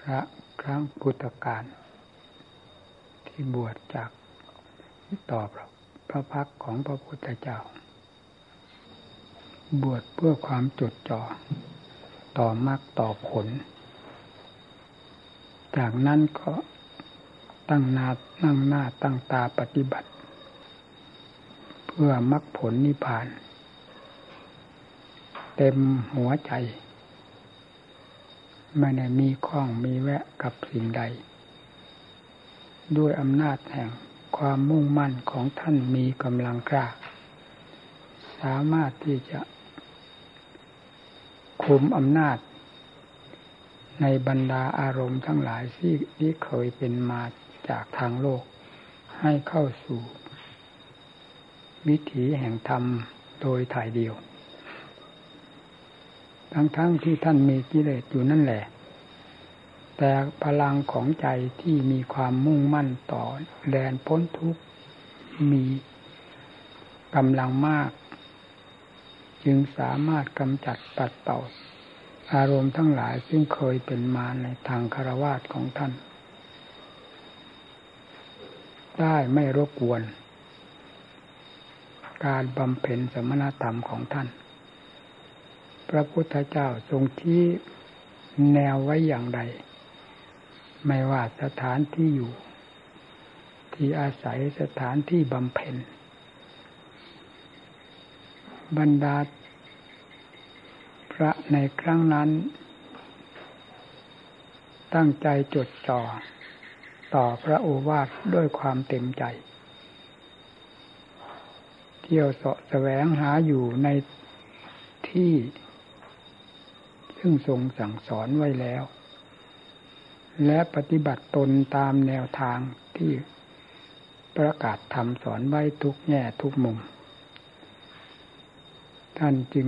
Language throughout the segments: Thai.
พระครั้งพุทธกาลที่บวชจากต่อพระพักของพระพุทธเจ้า บวชเพื่อความจดจ่อต่อมรรคต่อผล จากนั้นก็ตั้งนานั่งหน้าตั้งตาปฏิบัติ เพื่อมรรคผลนิพพาน เต็มหัวใจ ไม่ได้มีข้องมีแวะกับสิ่งใด ด้วยอำนาจแห่งความมุ่งมั่นของท่านมีกำลังกล้า สามารถที่จะคุมอำนาจ ในบรรดาอารมณ์ทั้งหลายที่ที่เคยเป็นมาจากทางโลก ให้เข้าสู่ วิถีแห่งธรรมโดยถ่ายเดียว ทั้งๆทที่ท่านมีกิเลสอยู่นั่นแหละ แต่พลังของใจที่มีความมุ่งมั่นต่อแดนพ้นทุกข์มีกำลังมาก จึงสามารถกำจัดปัดเป่า อารมณ์ทั้งหลายซึ่งเคยเป็นมาในทางคารวาสของท่าน ได้ไม่รบกวน การบำเพ็ญสมณธรรมของท่าน พระพุทธเจ้าทรงชี้แนวไว้อย่างใด ไม่ว่าสถานที่อยู่ ที่อาศัยสถานที่บำเพ็ญบรรดาพระในครั้งนั้น ตั้งใจจดจ่อ ต่อพระโอวาทด้วยความเต็มใจ เที่ยวเสาะแสวงหาอยู่ในที่ ซึ่งทรงสั่งสอนไว้แล้ว และปฏิบัติตนตามแนวทางที่ประกาศธรรมสอนไว้ทุกแง่ทุกมุม ท่านจึง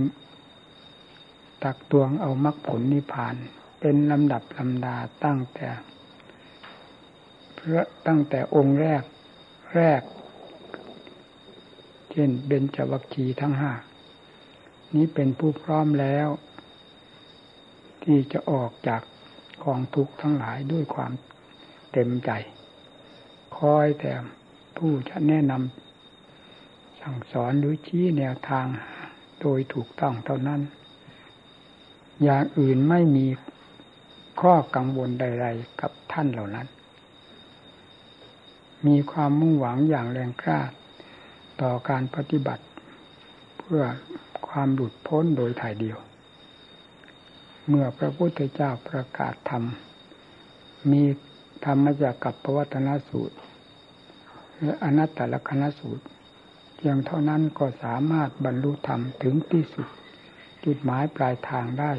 ตักตวงเอามรรคผลนิพพาน เป็นลำดับลำดาตั้งแต่พระตั้งแต่องค์แรกแรก เช่นเบญจวัคคีทั้งห้านี้เป็นผู้พร้อมแล้ว ที่จะออกจากกองทุกข์ทั้งหลายด้วยความเต็มใจ คอยแต่ผู้จะแนะนำสั่งสอนหรือชี้แนวทางโดยถูกต้องเท่านั้น อย่างอื่นไม่มีข้อกังวลใด ๆ กับท่านเหล่านั้น มีความมุ่งหวังอย่างแรงกล้าต่อการปฏิบัติ เพื่อความหลุดพ้นโดยถ่ายเดียว เมื่อพระพุทธเจ้าประกาศธรรม มีธรรมจากกับปวัตนสูตร และอนัตตลกนสูตรเพียงเท่านั้นก็สามารถบรรลุธรรมถึงที่สุด จุดหมายปลายทางได้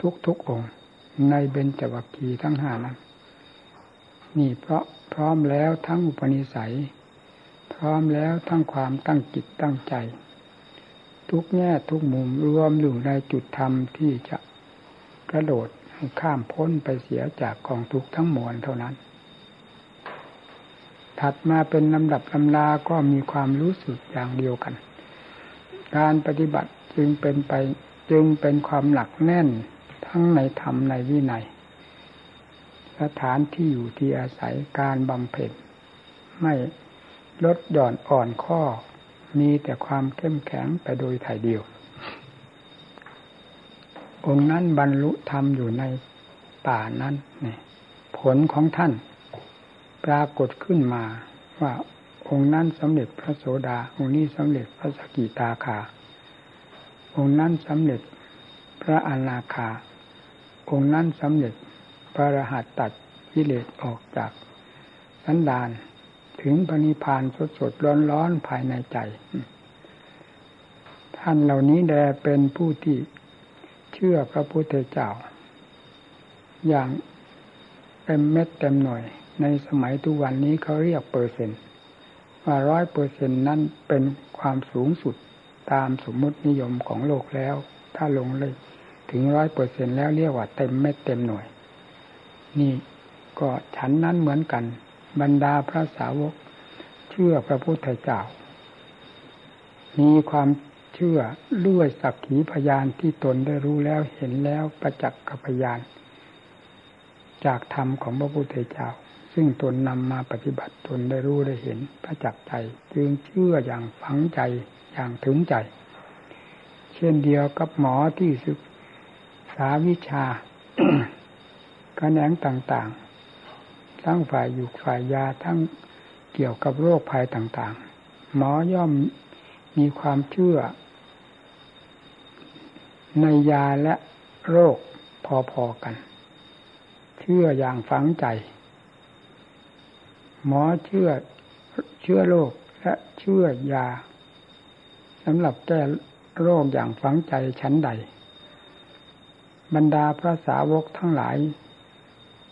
ทุกทุกองค์ ในเบญจวัคคีทั้งห้านั้นนี่เพราะพร้อมแล้วทั้งอุปนิสัย พร้อมแล้วทั้งความตั้งจิตตั้งใจ ทุกแง่ทุกมุมรวมอยู่ในจุดธรรมที่จะกระโดดข้ามพ้นไปเสียจากกองทุกทั้งมวลเท่านั้น ถัดมาเป็นลำดับลำลาก็มีความรู้สึกอย่างเดียวกัน การปฏิบัติจึงเป็นไปจึงเป็นความหนักแน่นทั้งในธรรมในวินัยสถานที่อยู่ที่อาศัยการบำเพ็ญไม่ลดหย่อนอ่อนข้อ มีแต่ความเข้มแข็งไปโดยถ่ายเดียว องค์นั้นบรรลุธรรมอยู่ในป่านั้นนี่ผลของท่าน ปรากฏขึ้นมาว่าองค์นั้นสำเร็จพระโสดา องค์นี้สำเร็จพระสกิตาคา องค์นั้นสำเร็จพระอนาคา องค์นั้นสำเร็จพระรหัสตัดกิเลสออกจากสันดาน ถึงปณิพพานสดสดร้อนร้อนภายในใจ ท่านเหล่านี้แดเป็นผู้ที่เชื่อพระพุทธเจ้า อย่างเต็มเม็ดเต็มหน่วย ในสมัยทุกวันนี้เขาเรียกเปอร์เซ็นต์ว่าร้อยเปอร์เซ็นต์นั้นเป็นความสูงสุดตามสมมุตินิยมของโลกแล้ว ถ้าลงเลยถึงร้อยเปอร์เซ็นแล้วเรียกว่าเต็มเม็ดเต็มหน่วย นี่ก็ฉันนั้นเหมือนกัน บรรดาพระสาวก เชื่อพระพุทธเจ้า มีความเชื่อด้วยสักขีพยานที่ตนได้รู้แล้วเห็นแล้วประจักษ์กับพยาน จากธรรมของพระพุทธเจ้า ซึ่งตนนำมาปฏิบัติตนได้รู้ได้เห็นพระจักษ์ใจ จึงเชื่ออย่างฝังใจอย่างถึงใจ เช่นเดียวกับหมอที่ศึกษาวิชาแขนงต่างๆ ทั้งฝ่ายอยู่ฝ่ายยาทั้งเกี่ยวกับโรคภัยต่างๆ หมอย่อมมีความเชื่อ ในยาและโรคพอๆกัน เชื่ออย่างฝังใจ หมอเชื่อเชื่อโรคและเชื่อยาสำหรับแก้โรคอย่างฝังใจชั้นใด บรรดาพระสาวกทั้งหลาย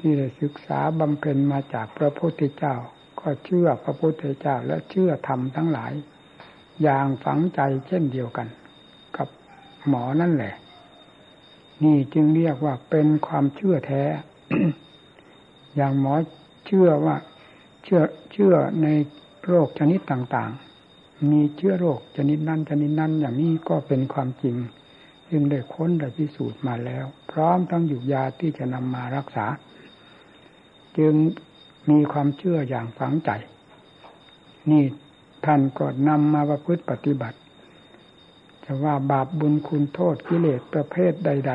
ที่ได้ศึกษาบำเพ็ญมาจากพระพุทธเจ้า ก็เชื่อพระพุทธเจ้าและเชื่อธรรมทั้งหลาย อย่างฝังใจเช่นเดียวกัน กับหมอนั่นแหละ นี่จึงเรียกว่าเป็นความเชื่อแท้ อย่างหมอเชื่อว่าเชื่อเชื่อในโรคชนิดต่างๆ มีเชื้อโรคชนิดนั้นชนิดนั้นอย่างนี้ก็เป็นความจริงซึ่งได้ค้นได้พิสูจน์มาแล้ว พร้อมทั้งอยู่ยาที่จะนำมารักษา จึงมีความเชื่ออย่างฝังใจ นี่ท่านก็นำมาประพฤติปฏิบัติ จะว่าบาปบุญคุณโทษกิเลสประเภทใด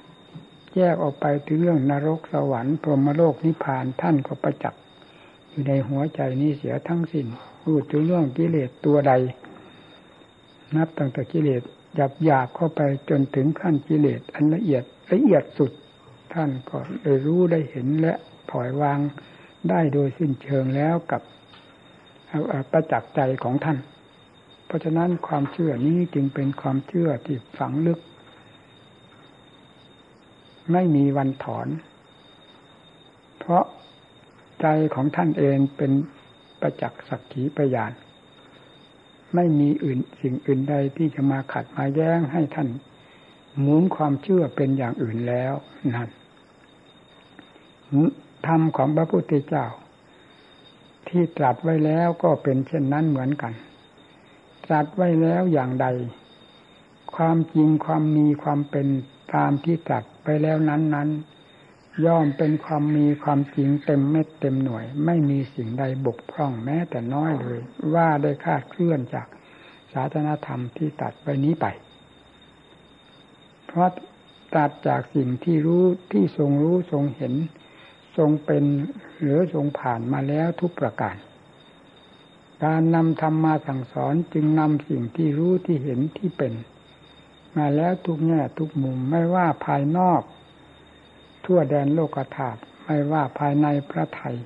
ๆ แยกออกไปถึงเรื่องนรกสวรรค์พรหมโลกนิพพานท่านก็ประจักษ์อยู่ในหัวใจนี้เสียทั้งสิน้นพูดถึงเรื่องกิเลสตัวใด นับตั้งแต่กิเลสหยาบหยาบเข้าไปจนถึงขั้นกิเลสอันละเอียดละเอียดสุด ท่านก็ได้รู้ได้เห็นและ ถอยวางได้โดยสิ้นเชิงแล้วกับประจักษ์ใจของท่าน เพราะฉะนั้นความเชื่อนี้จึงเป็นความเชื่อที่ฝังลึก ไม่มีวันถอน เพราะใจของท่านเองเป็นประจักษ์สักขีพยาน ไม่มีอื่นสิ่งอื่นใดที่จะมาขัดมาแย้งให้ท่านหมุนความเชื่อเป็นอย่างอื่นแล้วนั่น ธรรมของพระพุทธเจ้า ที่ตรัสไว้แล้วก็เป็นเช่นนั้นเหมือนกัน ตรัสไว้แล้วอย่างใด ความจริงความมีความเป็นตามที่ตรัสไปแล้วนั้นนั้นย่อมเป็นความมีความจริงเต็มเม็ดเต็มหน่วย ไม่มีสิ่งใดบกพร่องแม้แต่น้อยเลย ว่าได้คาดเคลื่อนจากศาสนาธรรมที่ตัดไปนี้ไป เพราะตัดจากสิ่งที่รู้ที่ทรงรู้ทรงเห็น ทรงเป็นหรือทรงผ่านมาแล้วทุกประการ การนำธรรมมาสั่งสอนจึงนำสิ่งที่รู้ที่เห็นที่เป็น มาแล้วทุกแง่ทุกมุมไม่ว่าภายนอก ทั่วแดนโลกธาตุไม่ว่าภายในพระไทย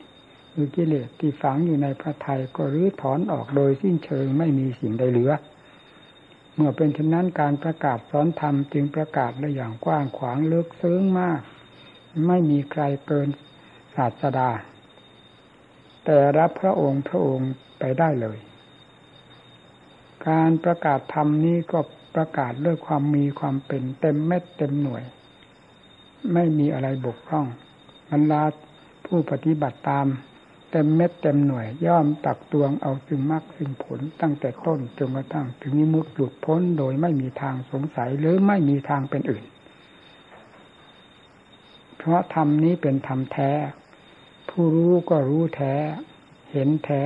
หรือกิเลสที่ฝังอยู่ในพระไทยก็รื้อถอนออกโดยสิ้นเชิงไม่มีสิ่งใดเหลือ เมื่อเป็นเช่นนั้นการประกาศสอนธรรมจึงประกาศได้อย่างกว้างขวางลึกซึ้งมาก ไม่มีใครเกิน ศาสดา แต่รับพระองค์พระองค์ไปได้เลย การประกาศธรรมนี้ก็ประกาศด้วยความมีความเป็นเต็มเม็ดเต็มหน่วย ไม่มีอะไรบกพร่องบรรดาผู้ปฏิบัติตามเต็มเม็ดเต็มหน่วยย่อมตักตวงเอาถึงมรรคถึงผลตั้งแต่ต้นจนกระทั่งถึงมิมุตหลุดพ้นโดยไม่มีทางสงสัยหรือไม่มีทางเป็นอื่น เพราะธรรมนี้เป็นธรรมแท้ ผู้รู้ก็รู้แท้ เห็นแท้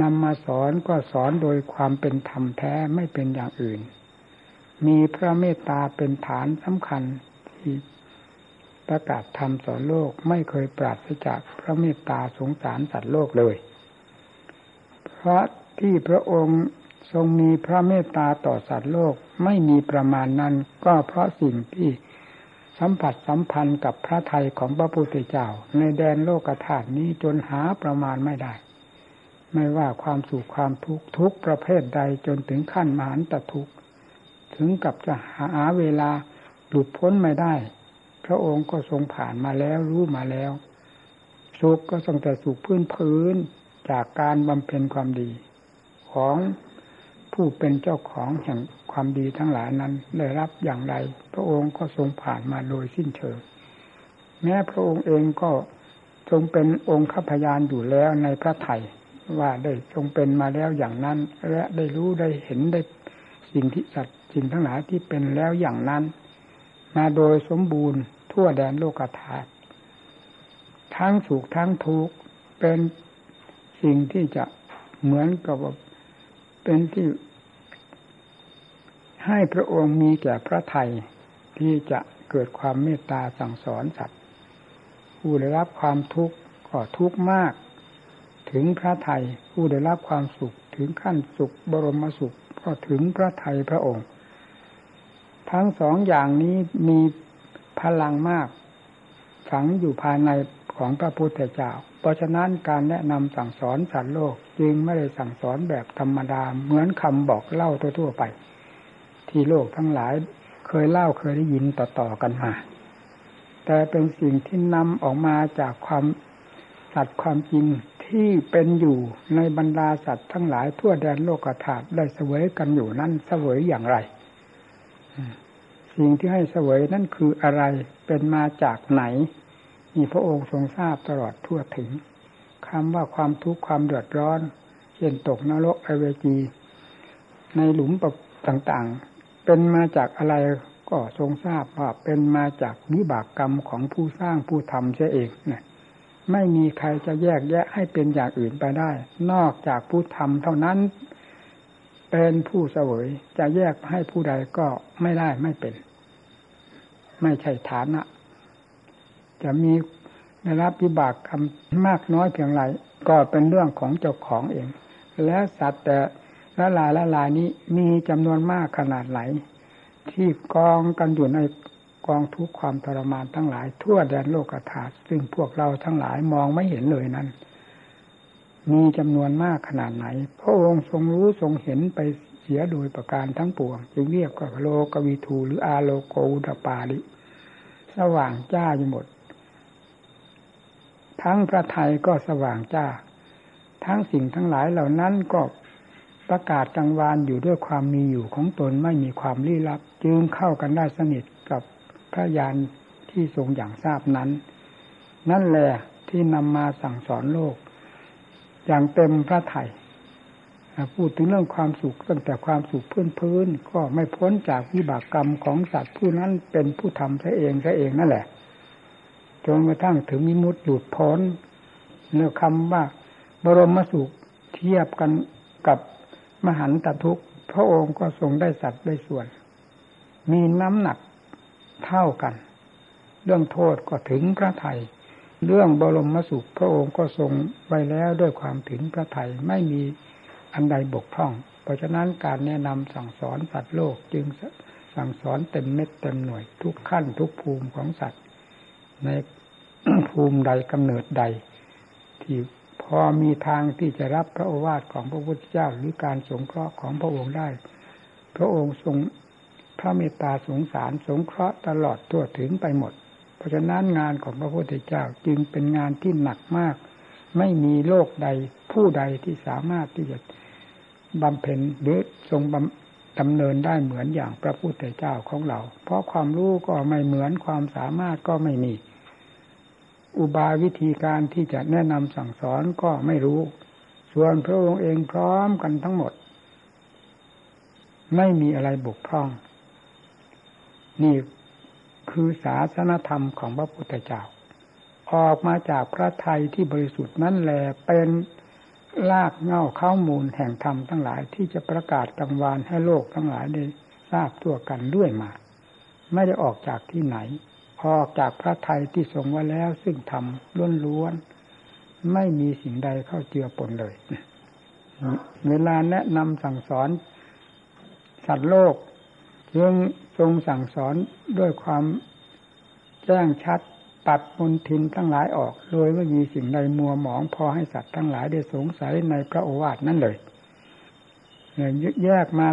นำมาสอนก็สอนโดยความเป็นธรรมแท้ไม่เป็นอย่างอื่น มีพระเมตตาเป็นฐานสำคัญที่ประกาศธรรมสอนโลกไม่เคยปราศจากพระเมตตาสงสารสัตว์โลกเลย เพราะที่พระองค์ทรงมีพระเมตตาต่อสัตว์โลกไม่มีประมาณนั้น ก็เพราะสิ่งที่ สัมผัสสัมพันธ์กับพระไทยของพระพุทธเจ้า ในแดนโลกธาตุนี้จนหาประมาณไม่ได้ ไม่ว่าความสุขความทุกข์ทุกประเภทใดจนถึงขั้นมหันตทุกข์ถึงกับจะหาเวลาหลุดพ้นไม่ได้ พระองค์ก็ทรงผ่านมาแล้วรู้มาแล้วสุขก็ทรงแต่สุขพื้นพื้นจากการบำเพ็ญความดี ของ ผู้เป็นเจ้าของแห่งความดีทั้งหลายนั้นได้รับอย่างไร พระองค์ก็ทรงผ่านมาโดยสิ้นเชิงแม้พระองค์เองก็ทรงเป็นองค์ข้าพยานอยู่แล้วในพระไถยว่าได้ทรงเป็นมาแล้วอย่างนั้น และได้รู้ได้เห็นได้สิ่งที่สัตว์สิ่งทั้งหลายที่เป็นแล้วอย่างนั้น มาโดยสมบูรณ์ทั่วแดนโลกธาตุทั้งสุขทั้งทุกข์เป็นสิ่งที่จะเหมือนกับเป็นที่ ให้พระองค์มีแก่พระไทยที่จะเกิดความเมตตาสั่งสอนสัตว์ผู้ได้รับความทุกข์ก็ทุกข์มาก ถึงพระไทยผู้ได้รับความสุขถึงขั้นสุขบรมสุขก็ถึงพระไทยพระองค์ ทั้งสองอย่างนี้มีพลังมาก ฝังอยู่ภายในของพระพุทธเจ้า เพราะฉะนั้นการแนะนำสั่งสอนสัตว์โลก จึงไม่ได้สั่งสอนแบบธรรมดาเหมือนคำบอกเล่าทั่วๆไป ที่โลกทั้งหลายเคยเล่าเคยได้ยินต่อๆกันมา แต่เป็นสิ่งที่นำออกมาจากความสัตว์ความจริงที่เป็นอยู่ในบรรดาสัตว์ทั้งหลายทั่วแดนโลกธาตุได้เสวยกันอยู่นั่นเสวยอย่างไร สิ่งที่ให้เสวยนั่นคืออะไรเป็นมาจากไหนมีพระองค์ทรงทราบตลอดทั่วถึงคำว่าความทุกข์ความเดือดร้อนเช่นตกนรกไอเวจี ในหลุมต่างๆ เป็นมาจากอะไรก็ทรงทราบว่าเป็นมาจากวิบากกรรมของผู้สร้างผู้ทำเสียเองนี่ยไม่มีใครจะแยกแยะให้เป็นอย่างอื่นไปได้ นอกจากผู้ทำเท่านั้น เป็นผู้เสวยจะแยกให้ผู้ใดก็ไม่ได้ไม่เป็น ไม่ใช่ฐานะ จะมีได้รับวิบากกรรมมากน้อยเพียงไรก็เป็นเรื่องของเจ้าของเอง และสัตว์แต่ ละลายละลายนี้มีจำนวนมากขนาดไหน ที่กองกันอยู่ในกองทุกความทรมานทั้งหลาย ทั่วแดนโลกธาตุซึ่งพวกเราทั้งหลายมองไม่เห็นเลยนั้น มีจำนวนมากขนาดไหน พระองค์ทรงรู้ทรงเห็นไปเสียโดยประการทั้งปวง จึงเรียกว่าโลกวีทูหรืออาโลโกอุตปาลิสว่างจ้าอยู่หมด ทั้งพระไทยก็สว่างจ้า ทั้งสิ่งทั้งหลายเหล่านั้นก็ ประกาศจังวานอยู่ด้วยความมีอยู่ของตนไม่มีความลี้ลับ จึงเข้ากันได้สนิทกับพระญาณที่ทรงอย่างทราบนั้น นั่นแหละที่นำมาสั่งสอนโลก อย่างเต็มพระไถ่พูดถึงเรื่องความสุขตั้งแต่ความสุขพื้นพื้นก็ไม่พ้นจากวิบากกรรมของสัตว์ผู้นั้นเป็นผู้ทำซะเองซะเองนั่นแหละจนกระทั่งถึงมิมุติหลุดพ้นเนื้อคำว่า บรมสุขเทียบกันกับ มหันตทุกข์ พระองค์ก็ทรงได้สัตว์ได้ส่วน มีน้ำหนักเท่ากัน เรื่องโทษก็ถึงพระไทยเรื่องบรมสุขพระองค์ก็ทรงไว้แล้วด้วยความถึงพระไทยไม่มีอันใดบกพร่อง เพราะฉะนั้นการแนะนำสั่งสอนสัตว์โลกจึงสั่งสอนเต็มเม็ดเต็มหน่วย ทุกขั้นทุกภูมิของสัตว์ ในภูมิใดกำเนิดใด ที่ พอมีทางที่จะรับพระโอวาทของพระพุทธเจ้าหรือการสงเคราะห์ของพระองค์ได้ พระองค์ทรงพระเมตตาสงสารสงเคราะห์ตลอดทั่วถึงไปหมด เพราะฉะนั้นงานของพระพุทธเจ้าจึงเป็นงานที่หนักมาก ไม่มีโลกใดผู้ใดที่สามารถที่จะบำเพ็ญหรือทรงดำเนินได้เหมือนอย่างพระพุทธเจ้าของเรา เพราะความรู้ก็ไม่เหมือนความสามารถก็ไม่มี อุบายวิธีการที่จะแนะนำสั่งสอนก็ไม่รู้ ส่วนพระองค์เองพร้อมกันทั้งหมด ไม่มีอะไรบกพร่อง นี่คือศาสนธรรมของพระพุทธเจ้า ออกมาจากพระไทยที่บริสุทธิ์นั่นแหละเป็นลากเง่าข้ามูลแห่งธรรมทั้งหลายที่จะประกาศกังวานให้โลกทั้งหลายได้ทราบตัวกันด้วยมา ไม่ได้ออกจากที่ไหน ออกจากพระไทยที่ทรงไว้แล้ว ซึ่งธรรมล้วนๆไม่มีสิ่งใดเข้าเจือปนเลย เวลาแนะนำสั่งสอน สัตว์โลกจึงทรงสั่งสอนด้วยความแจ้งชัดตัดมนทินทั้งหลายออก โดยไม่มีสิ่งใดมัวหมอง พอให้สัตว์ทั้งหลายได้สงสัยในพระโอวาทนั่นเลยเนี่ยแยกมา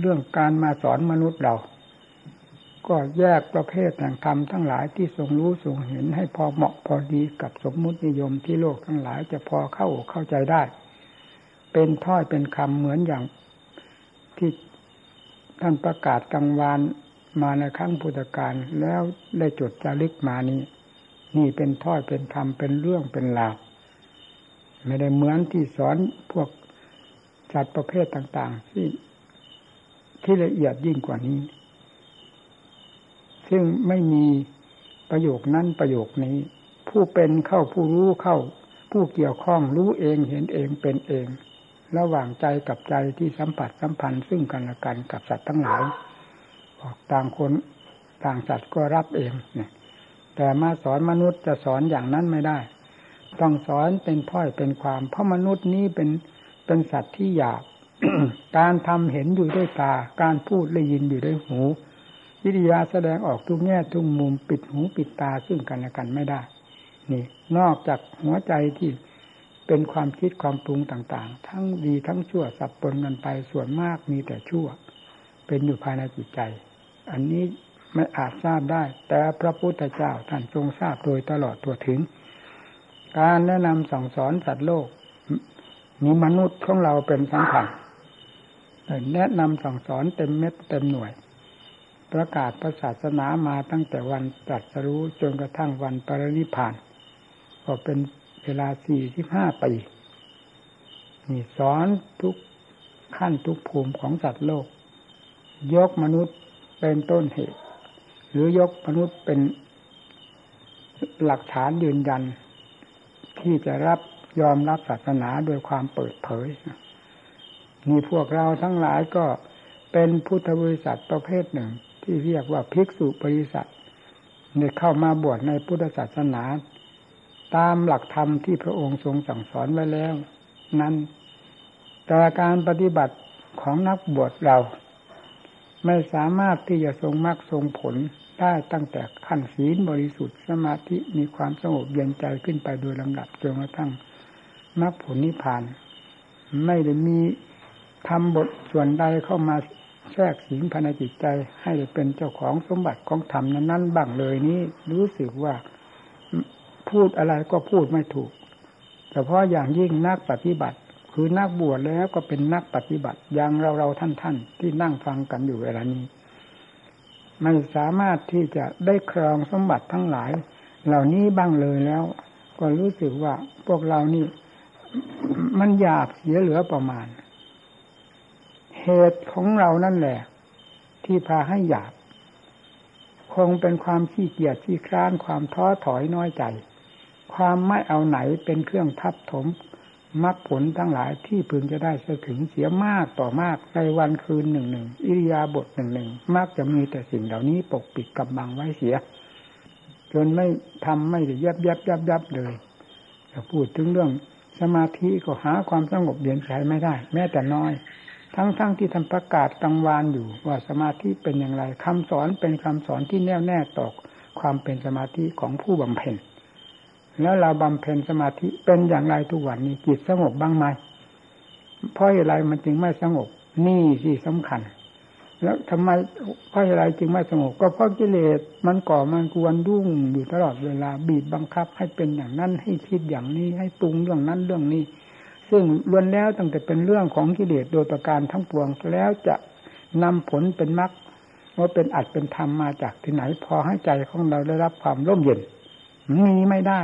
เรื่องการมาสอนมนุษย์เรา ก็แยกประเภทแห่งธรรมทั้งหลายที่ทรงรู้ทรงเห็นให้พอเหมาะพอดีกับสมมุตินิยมที่โลกทั้งหลายจะพอเข้าเข้าใจได้ เป็นถ้อยเป็นคำเหมือนอย่างที่ท่านประกาศกลางวานมาในครั้งพุทธกาลแล้วได้จดจารึกมานี้ นี่เป็นถ้อยเป็นธรรมเป็นเรื่องเป็นราวไม่ได้เหมือนที่สอนพวกจัดประเภทต่าง ๆ ที่ที่ละเอียดยิ่งกว่านี้ ซึ่งไม่มีประโยคนั้นประโยคนี้ ผู้เป็นเข้าผู้รู้เข้า ผู้เกี่ยวข้องรู้เองเห็นเองเป็นเอง ระหว่างใจกับใจที่สัมผัสสัมพันธ์ซึ่งกันและกันกับสัตว์ทั้งหลายออกต่างคนต่างสัตว์ก็รับเองเนี่ยแต่มาสอนมนุษย์จะสอนอย่างนั้นไม่ได้ ต้องสอนเป็นถ้อยเป็นความ เพราะมนุษย์นี้เป็นเป็นสัตว์ที่หยาบการทำเห็นอยู่ด้วยตา การพูดได้ยินอยู่ด้วยหู วิทยาแสดงออกทุกแง่ทุกมุมปิดหูปิดตาซึ่งกันและกันไม่ได้ นี่ นอกจากหัวใจที่เป็นความคิดความปรุงต่าง ๆ ทั้งดีทั้งชั่วสับปนกันไปส่วนมากมีแต่ชั่ว เป็นอยู่ภายในจิตใจ อันนี้ไม่อาจทราบได้ แต่พระพุทธเจ้าท่านทรงทราบโดยตลอดตัวถึง การแนะนำสั่งสอนสัตว์โลกมีมนุษย์ของเราเป็นสำคัญแนะนำสั่งสอนเต็มเม็ดเต็มหน่วย ประกาศพระศาสนามาตั้งแต่วันตรัสรู้จนกระทั่งวันปรินิพานก็เป็นเวลาสี่สิบห้าปีนี่สอนทุกขั้นทุกภูมิของสัตว์โลก ยกมนุษย์เป็นต้นเหตุ หรือยกมนุษย์เป็นหลักฐานยืนยัน ที่จะรับยอมรับศาสนาโดยความเปิดเผยมีพวกเราทั้งหลายก็เป็นพุทธบริษัทประเภทหนึ่ง ที่เรียกว่าภิกษุบริษัทในเข้ามาบวชในพุทธศาสนา ตามหลักธรรมที่พระองค์ทรงสั่งสอนไว้แล้ว นั้นแต่การปฏิบัติของนักบวชเรา ไม่สามารถที่จะทรงมรรคทรงผลได้ตั้งแต่ขั้นศีลบริสุทธิ์สมาธิมีความสงบเย็นใจขึ้นไปโดยลำดับจนกระทั่งมรรคผลนิพพาน ไม่ได้มีทำบทส่วนใดเข้ามา แทรกสิงภายในจิตใจให้เป็นเจ้าของสมบัติของธรรมนั้นบ้างเลยนี้รู้สึกว่าพูดอะไรก็พูดไม่ถูกแต่เพราะอย่างยิ่งนักปฏิบัติ คือนักบวชแล้วก็เป็นนักปฏิบัติอย่างเราเราท่านท่านที่นั่งฟังกันอยู่เวลานี้ไม่สามารถที่จะได้ครองสมบัติทั้งหลาย เหล่านี้บ้างเลยแล้ว ก็รู้สึกว่าพวกเรานี่ มันหยาบเสียเหลือประมาณ เหตุของเรานั่นแหละ ที่พาให้หยาบ คงเป็นความขี้เกียจขี้คร้านความท้อถอยน้อยใจ ความไม่เอาไหนเป็นเครื่องทับถมมรรคผลทั้งหลายที่พึงจะได้จะถึงเสียมากต่อมากในวันคืนหนึ่งหนึ่งอิริยาบถหนึ่งหนึ่งมักจะมีแต่สิ่งเหล่านี้ปกปิดกำบังไว้เสีย จนไม่ทำไม่ได้ยับยับยับยับเลยจะพูดถึงเรื่องสมาธิก็หาความสงบเย็นใจไม่ได้ แม้แต่น้อย ทั้งๆทที่ท่านประกาศกังวานอยู่ว่าสมาธิเป็นอย่างไรคำสอนเป็นคำสอนที่แน่วแน่ต่อความเป็นสมาธิของผู้บำเพ็ญแล้วเราบำเพ็ญสมาธิเป็นอย่างไรทุกวันนี้จิตสงบบ้างไหมเพราะอะไรมันจึงไม่สงบนี่สิสำคัญ แล้วทำไมเพราะอะไรจึงไม่สงบ ก็เพราะกิเลสมันก่อมันกวนดุ้งอยู่ตลอดเวลาบีบบังคับให้เป็นอย่างนั้นให้คิดอย่างนี้ให้ปรุงเรื่องนั้นเรื่องนี้ ซึ่งล้วนแล้วตั้งแต่เป็นเรื่องของกิเลสโดยประการทั้งปวง แล้วจะนำผลเป็นมรรคว่าเป็นอัดเป็นธรรมมาจากที่ไหน พอให้ใจของเราได้รับความร่มเย็นมีไม่ได้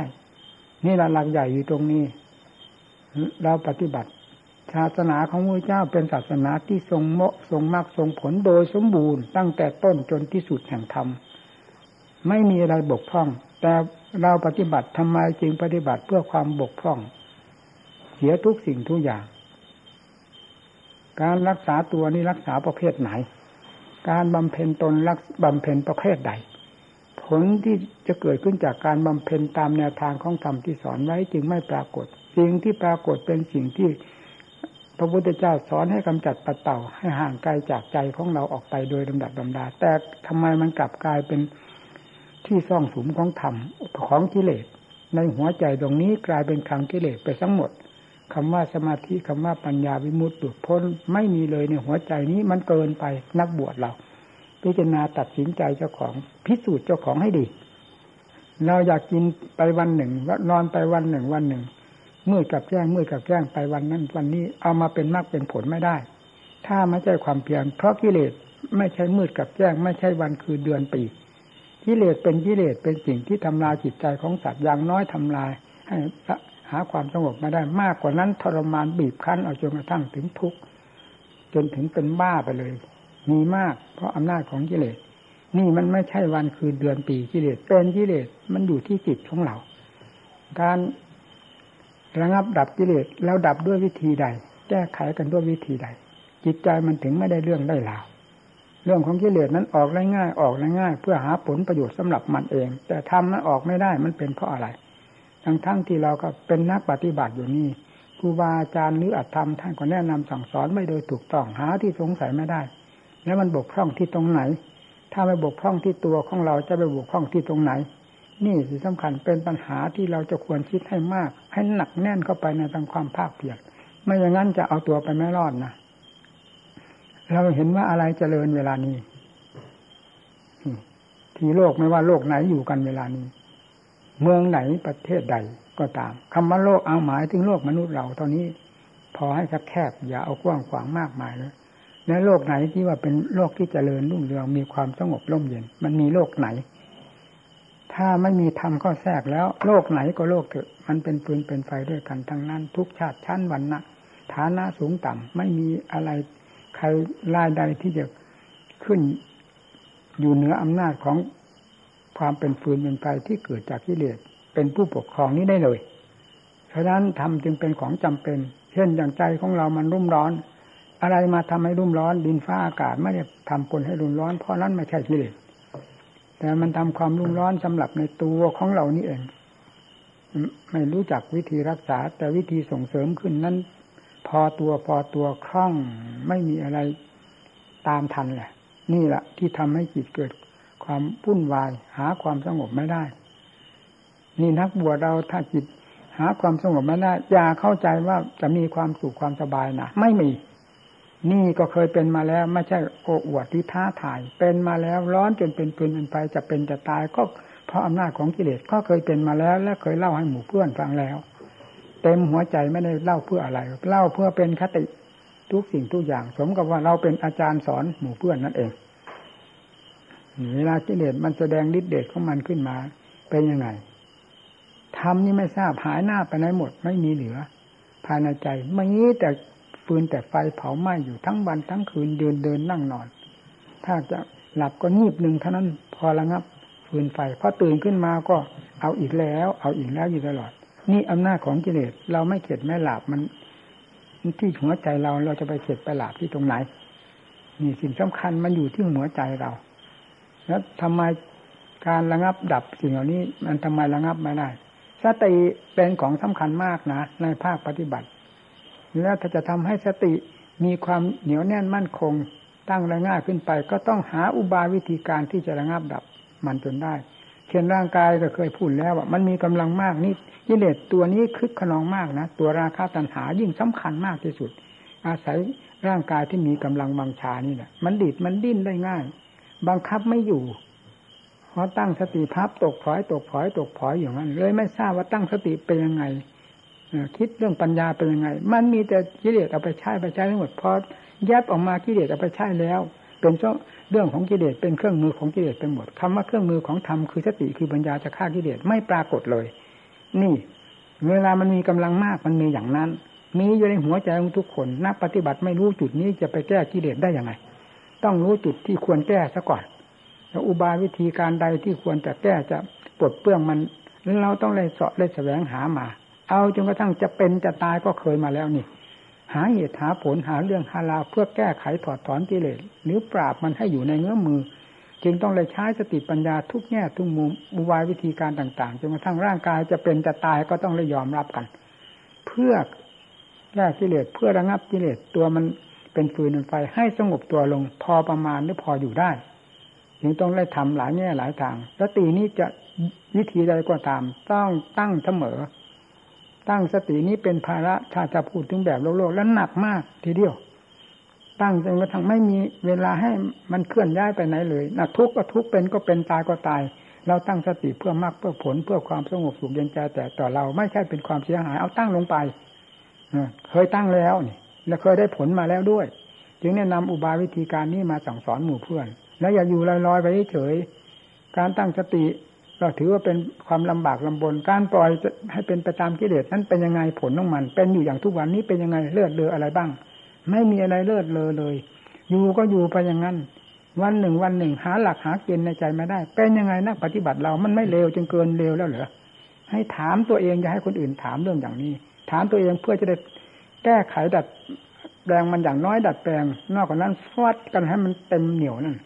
นี่ละหลักใหญ่อยู่ตรงนี้ เราปฏิบัติ ศาสนาของพระเจ้าเป็นศาสนาที่ทรงโมทรงมรรคทรงผลโดยสมบูรณ์ ตั้งแต่ต้นจนที่สุดแห่งธรรมไม่มีอะไรบกพร่อง แต่เราปฏิบัติทำไมจึงปฏิบัติเพื่อความบกพร่อง เสียทุกสิ่งทุกอย่าง การรักษาตัวนี้รักษาประเภทไหน การบำเพ็ญตนรักบำเพ็ญประเภทใด ผลที่จะเกิดขึ้นจากการบำเพ็ญตามแนวทางของธรรมที่สอนไว้จึงไม่ปรากฏ สิ่งที่ปรากฏเป็นสิ่งที่พระพุทธเจ้าสอนให้กำจัดปัดเต่าให้ห่างไกลจากใจของเราออกไปโดยลำดับลำดา แต่ทำไมมันกลับกลายเป็นที่ซ่องสุมของธรรมของกิเลส ในหัวใจตรงนี้กลายเป็นคลังกิเลสไปทั้งหมด คำว่าสมาธิคำว่าปัญญาวิมุตติหลุดพ้นไม่มีเลยในหัวใจนี้มันเกินไปนักบวชเรา พิจารณาตัดสินใจเจ้าของพิสูจน์เจ้าของให้ดี เราอยากกินไปวันหนึ่งนอนไปวันหนึ่งวันหนึ่งมืดกับแจ้งมืดกับแจ้งไปวันนั้น วันนี้เอามาเป็นมากเป็นผลไม่ได้ ถ้าไม่ใช่ความเพียรเพราะกิเลสไม่ใช่มืดกับแจ้ง ไม่ใช่วันคือเดือนปีกิเลสเป็นกิเลสเป็นสิ่งที่ทำลายจิตใจของสัตว์อย่างน้อยทำลายให้ หาความสงบไม่ได้มากกว่านั้นทรมานบีบคั้นเอาจนกระทั่งถึงทุกข์จนถึงเป็นบ้าไปเลย มีมาก เพราะอำนาจของกิเลส นี่มันไม่ใช่วันคืนเดือนปีกิเลสเป็นกิเลสมันอยู่ที่จิตของเรา การระงับดับกิเลสแล้วดับด้วยวิธีใด แก้ไขกันด้วยวิธีใด จิตใจมันถึงไม่ได้เรื่องได้ราวเรื่องของกิเลสนั้นออกได้ง่ายออกได้ง่าย เพื่อหาผลประโยชน์สำหรับมันเอง แต่ทำมันออกไม่ได้มันเป็นเพราะอะไร ทั้งทั้งที่เราก็เป็นนักปฏิบัติอยู่นี่ครูบาอาจารย์หรืออัตธรรมท่านก็แนะนำสั่งสอนไม่โดยถูกต้องหาที่สงสัยไม่ได้ แล้วมันบกพร่องที่ตรงไหน ถ้าไม่บกพร่องที่ตัวของเราจะไปบกพร่องที่ตรงไหน นี่สิสำคัญเป็นปัญหาที่เราจะควรคิดให้มาก ให้หนักแน่นเข้าไปในทางความภาคเพียรไม่อย่างนั้นจะเอาตัวไปไม่รอดนะเราเห็นว่าอะไรเจริญเวลานี้ที่โลกไม่ว่าโลกไหนอยู่กันเวลานี้ เมืองไหนประเทศใดก็ตามคำว่าโลกเอาหมายถึงโลกมนุษย์เราตอนนี้ พอให้แคบๆอย่าเอากว้างขวางมากมายเลยในโลกไหนที่ว่าเป็นโลกที่เจริญรุ่งเรืองมีความสงบร่มเย็น มันมีโลกไหน ถ้าไม่มีธรรมก็แทรกแล้ว โลกไหนก็โลกเถอะ มันเป็นปืนเป็นไฟด้วยกันทั้งนั้น ทุกชาติชั้นวันนะฐานะสูงต่ำไม่มีอะไรใครรายใดที่จะขึ้นอยู่เหนืออำนาจของ ความเป็นฟืนเป็นไฟที่เกิดจากกิเลสเป็นผู้ปกครองนี้ได้เลยเพราะฉะนั้นทำจึงเป็นของจำเป็น เช่นอย่างใจของเรามันรุ่มร้อน อะไรมาทำให้รุ่มร้อนดินฟ้าอากาศไม่ได้ทำคนให้รุ่มร้อน เพราะนั้นไม่ใช่กิเลสแต่มันทำความรุ่มร้อนสำหรับในตัวของเรานี่เอง ไม่รู้จักวิธีรักษา แต่วิธีส่งเสริมขึ้นนั้น พอตัวพอตัวคล่องไม่มีอะไรตามทันแหละ นี่แหละที่ทำให้จิตเกิด ความวุ่นวาย หาความสงบไม่ได้ นี่นักบวชเราถ้าจิต หาความสงบไม่ได้อย่าเข้าใจว่าจะมีความสุขความสบายนะไม่มี นี่ก็เคยเป็นมาแล้ว ไม่ใช่โอ้อวดหรือท้าทาย เป็นมาแล้วร้อนจนเป็นปืนเป็นไฟจะเป็นจะตายก็เพราะอำนาจของกิเลสก็เคยเป็นมาแล้ว และเคยเล่าให้หมู่เพื่อนฟังแล้ว เต็มหัวใจไม่ได้เล่าเพื่ออะไร เล่าเพื่อเป็นคติทุกสิ่งทุกอย่าง สมกับว่าเราเป็นอาจารย์สอนหมู่เพื่อนนั่นเอง เวลากิเลสมันแสดงฤทธิ์เดชของมันขึ้นมา เป็นยังไงทำนี่ไม่ทราบหายหน้าไปไหนหมด ไม่มีเหลือ ภายในใจไม่งี้แต่ฟืนแต่ไฟเผาไหม้อยู่ทั้งวันทั้งคืนเดินเดินนั่งนอน ถ้าจะหลับก็นีบหนึ่งเท่านั้นพอระงับฟืนไฟพอตื่นขึ้นมาก็เอาอีกแล้ว เอาอีกแล้วอยู่ตลอด นี่อำนาจของกิเลสเราไม่เข็ดไม่หลับมันที่หัวใจเราเราจะไปเข็ดไปหลับที่ตรงไหนนี่สิ่งสำคัญมันอยู่ที่หัวใจเรา แล้วทำไมการระงับดับสิ่งเหล่านี้ มันทำไมระงับไม่ได้สติเป็นของสำคัญมากนะในภาคปฏิบัติ แล้วถ้าจะทำให้สติมีความเหนียวแน่นมั่นคง ตั้งระง่ายขึ้นไป ก็ต้องหาอุบายวิธีการที่จะระงับดับมันจนได้ เช่นร่างกายก็เคยพูดแล้วว่ามันมีกำลังมากนี่กิเลสตัวนี้คึกขนองมากนะ ตัวราคาตัณหายิ่งสำคัญมากที่สุด อาศัยร่างกายที่มีกำลังบังชานี่แหละมันดิดมันดิ้นได้ง่าย บังคับไม่อยู่เพอตั้งสติพับตกถอยตกถอยตกถอยอย่างนั้น เลยไม่ทราบว่าตั้งสติเป็นยังไงคิดเรื่องปัญญาเป็นยังไง มันมีแต่กิเลสเอาไปใช้ไปใช้ทั้งหมดพอแยบออกมากิเลสเอาไปใช้แล้ว เป็นเรื่องของกิเลสเป็นเครื่องมือของกิเลสไปหมดคำว่าเครื่องมือของธรรมคือสติคือปัญญาจะฆ่ากิเลสไม่ปรากฏเลย นี่ เวลามันมีกำลังมากมันมีอย่างนั้น มีอยู่ในหัวใจของทุกคน นักปฏิบัติไม่รู้จุดนี้จะไปแก้กิเลสได้ยังไง ต้องรู้จุดที่ควรแก้ซะก่อนแล้วอุบายวิธีการใดที่ควรจะแก้จะปลดเปลื้องมันเราต้องเลยเสาะเลยแสวงหามา เอาจนกระทั่งจะเป็นจะตายก็เคยมาแล้วนี่ หาเหตุหาผลหาเรื่องหาราวเพื่อแก้ไขถอดถอนกิเลสหรือปราบมันให้อยู่ในเงื้อมือ จึงต้องเลยใช้สติปัญญาทุกแง่ทุกมุมอุบายวิธีการต่างๆจนกระทั่งร่างกายจะเป็นจะตายก็ต้องเลยยอมรับกัน เพื่อแก้กิเลสเพื่อระงับกิเลสตัวมัน เป็นฟืนเป็นไฟให้สงบตัวลง พอประมาณหรือพออยู่ได้จึงต้องได้ทำหลายแง่หลายทางสตินี้จะวิธีใดก็ตาม ต้องตั้งเสมอ ตั้งสตินี้เป็นภาระถ้าจะพูดถึงแบบโลกโลกแล้วหนักมากทีเดียว ตั้งจนกระทั่งไม่มีเวลาให้มันเคลื่อนย้ายไปไหนเลยนะทุกข์ก็ทุกข์เป็นก็เป็นตายก็ตาย เราตั้งสติเพื่อมรรคเพื่อผลเพื่อความสงบสุขเย็นใจแต่ต่อเราไม่ใช่เป็นความเสียหาย เอาตั้งลงไปเคยตั้งแล้วนี่ และเคยได้ผลมาแล้วด้วย จึงแนะนำอุบายวิธีการนี้มาสั่งสอนหมู่เพื่อน แล้วอย่าอยู่ลอยๆไปเฉยการตั้งสติเราถือว่าเป็นความลำบากลำบน การปล่อยจะให้เป็นไปตามกิเลสนั้นเป็นยังไงผลของมัน เป็นอยู่อย่างทุกวันนี้เป็นยังไงเลือดเลออะไรบ้าง ไม่มีอะไรเลือดเลอเลย อยู่ก็อยู่ไปอย่างนั้น วันหนึ่งวันหนึ่งหาหลักหาเกณฑ์ในใจไม่ได้ เป็นยังไงนักปฏิบัติเรามันไม่เลวจนเกินเลวแล้วเหรอให้ถามตัวเองอย่าให้คนอื่นถามเรื่องอย่างนี้ ถามตัวเองเพื่อจะได้ แก้ไขดัดแปลงมันอย่างน้อยดัดแปลง นอกจากนั้นฟาดกันให้มันเต็มเหนียวนั่น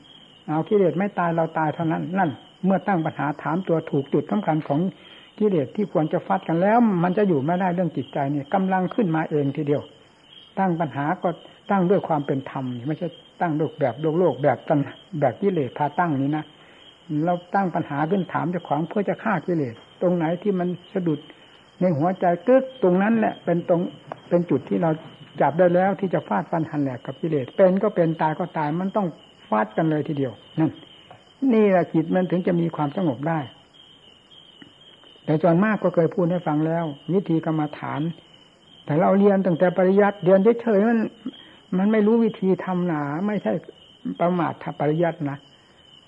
เอากิเลสไม่ตายเราตายเท่านั้นนั่น เมื่อตั้งปัญหาถามตัวถูกจุดสำคัญของกิเลสที่ควรจะฟัดกันแล้ว มันจะอยู่ไม่ได้เรื่องจิตใจนี่กำลังขึ้นมาเองทีเดียว ตั้งปัญหาก็ตั้งด้วยความเป็นธรรมไม่ใช่ตั้งด้วยแบบโลกโลกแบบตันแบบกิเลสพาตั้งนี้นะเราตั้งปัญหาขึ้นถามเจ้าของเพื่อจะฆ่ากิเลสตรงไหนที่มันสะดุด ในหัวใจกึกตรงนั้นแหละเป็นตรงเป็นจุดที่เราจับได้แล้วที่จะฟาดฟันหันแหลกกับกิเลสเป็นก็เป็นตายก็ตายมันต้องฟาดกันเลยทีเดียวนั่นนี่แหละจิตมันถึงจะมีความสงบได้ แต่จนมากก็เคยพูดให้ฟังแล้ว วิธีกรรมฐาน แต่เราเรียนตั้งแต่ปริยัติเรียนเฉยๆมันมันไม่รู้วิธีทำหนา ไม่ใช่ประมาทปริยัตินะ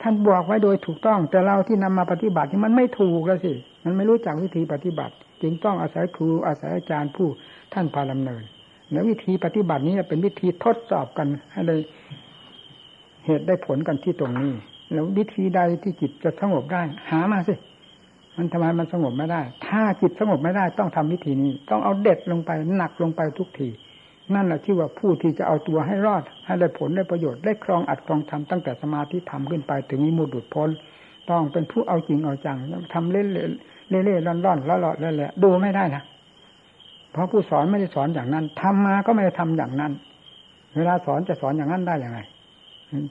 ท่านบอกไว้โดยถูกต้อง แต่เราที่นำมาปฏิบัติที่มันไม่ถูกแล้วสิมันไม่รู้จักวิธีปฏิบัติ จึงต้องอาศัยครูอาศัยอาจารย์ผู้ท่านพาดำเนินแล้ววิธีปฏิบัตินี้เป็นวิธีทดสอบกันให้ได้เหตุได้ผลกันที่ตรงนี้ แล้ววิธีใดที่จิตจะสงบได้ หามาสิมันทำไมมันสงบไม่ได้ ถ้าจิตสงบไม่ได้ ต้องทำวิธีนี้ ต้องเอาเด็ดลงไปหนักลงไปทุกทีนั่นแหละชื่ว่าผู้ที่จะเอาตัวให้รอด ให้ได้ผลได้ประโยชน์ได้ครองอัดครองทำตั้งแต่สมาธิทำขึ้นไปถึงมีมุดุดพ้น ต้องเป็นผู้เอาจริงเอาจังทำเล่น เล่เล่ร่อนร่อนล้วหลอดล้วแหละดูไม่ได้นะเพราะผู้สอนไม่ได้สอนอย่างนั้นทำมาก็ไม่ได้ทำอย่างนั้น เวลาสอนจะสอนอย่างนั้นได้อย่างไร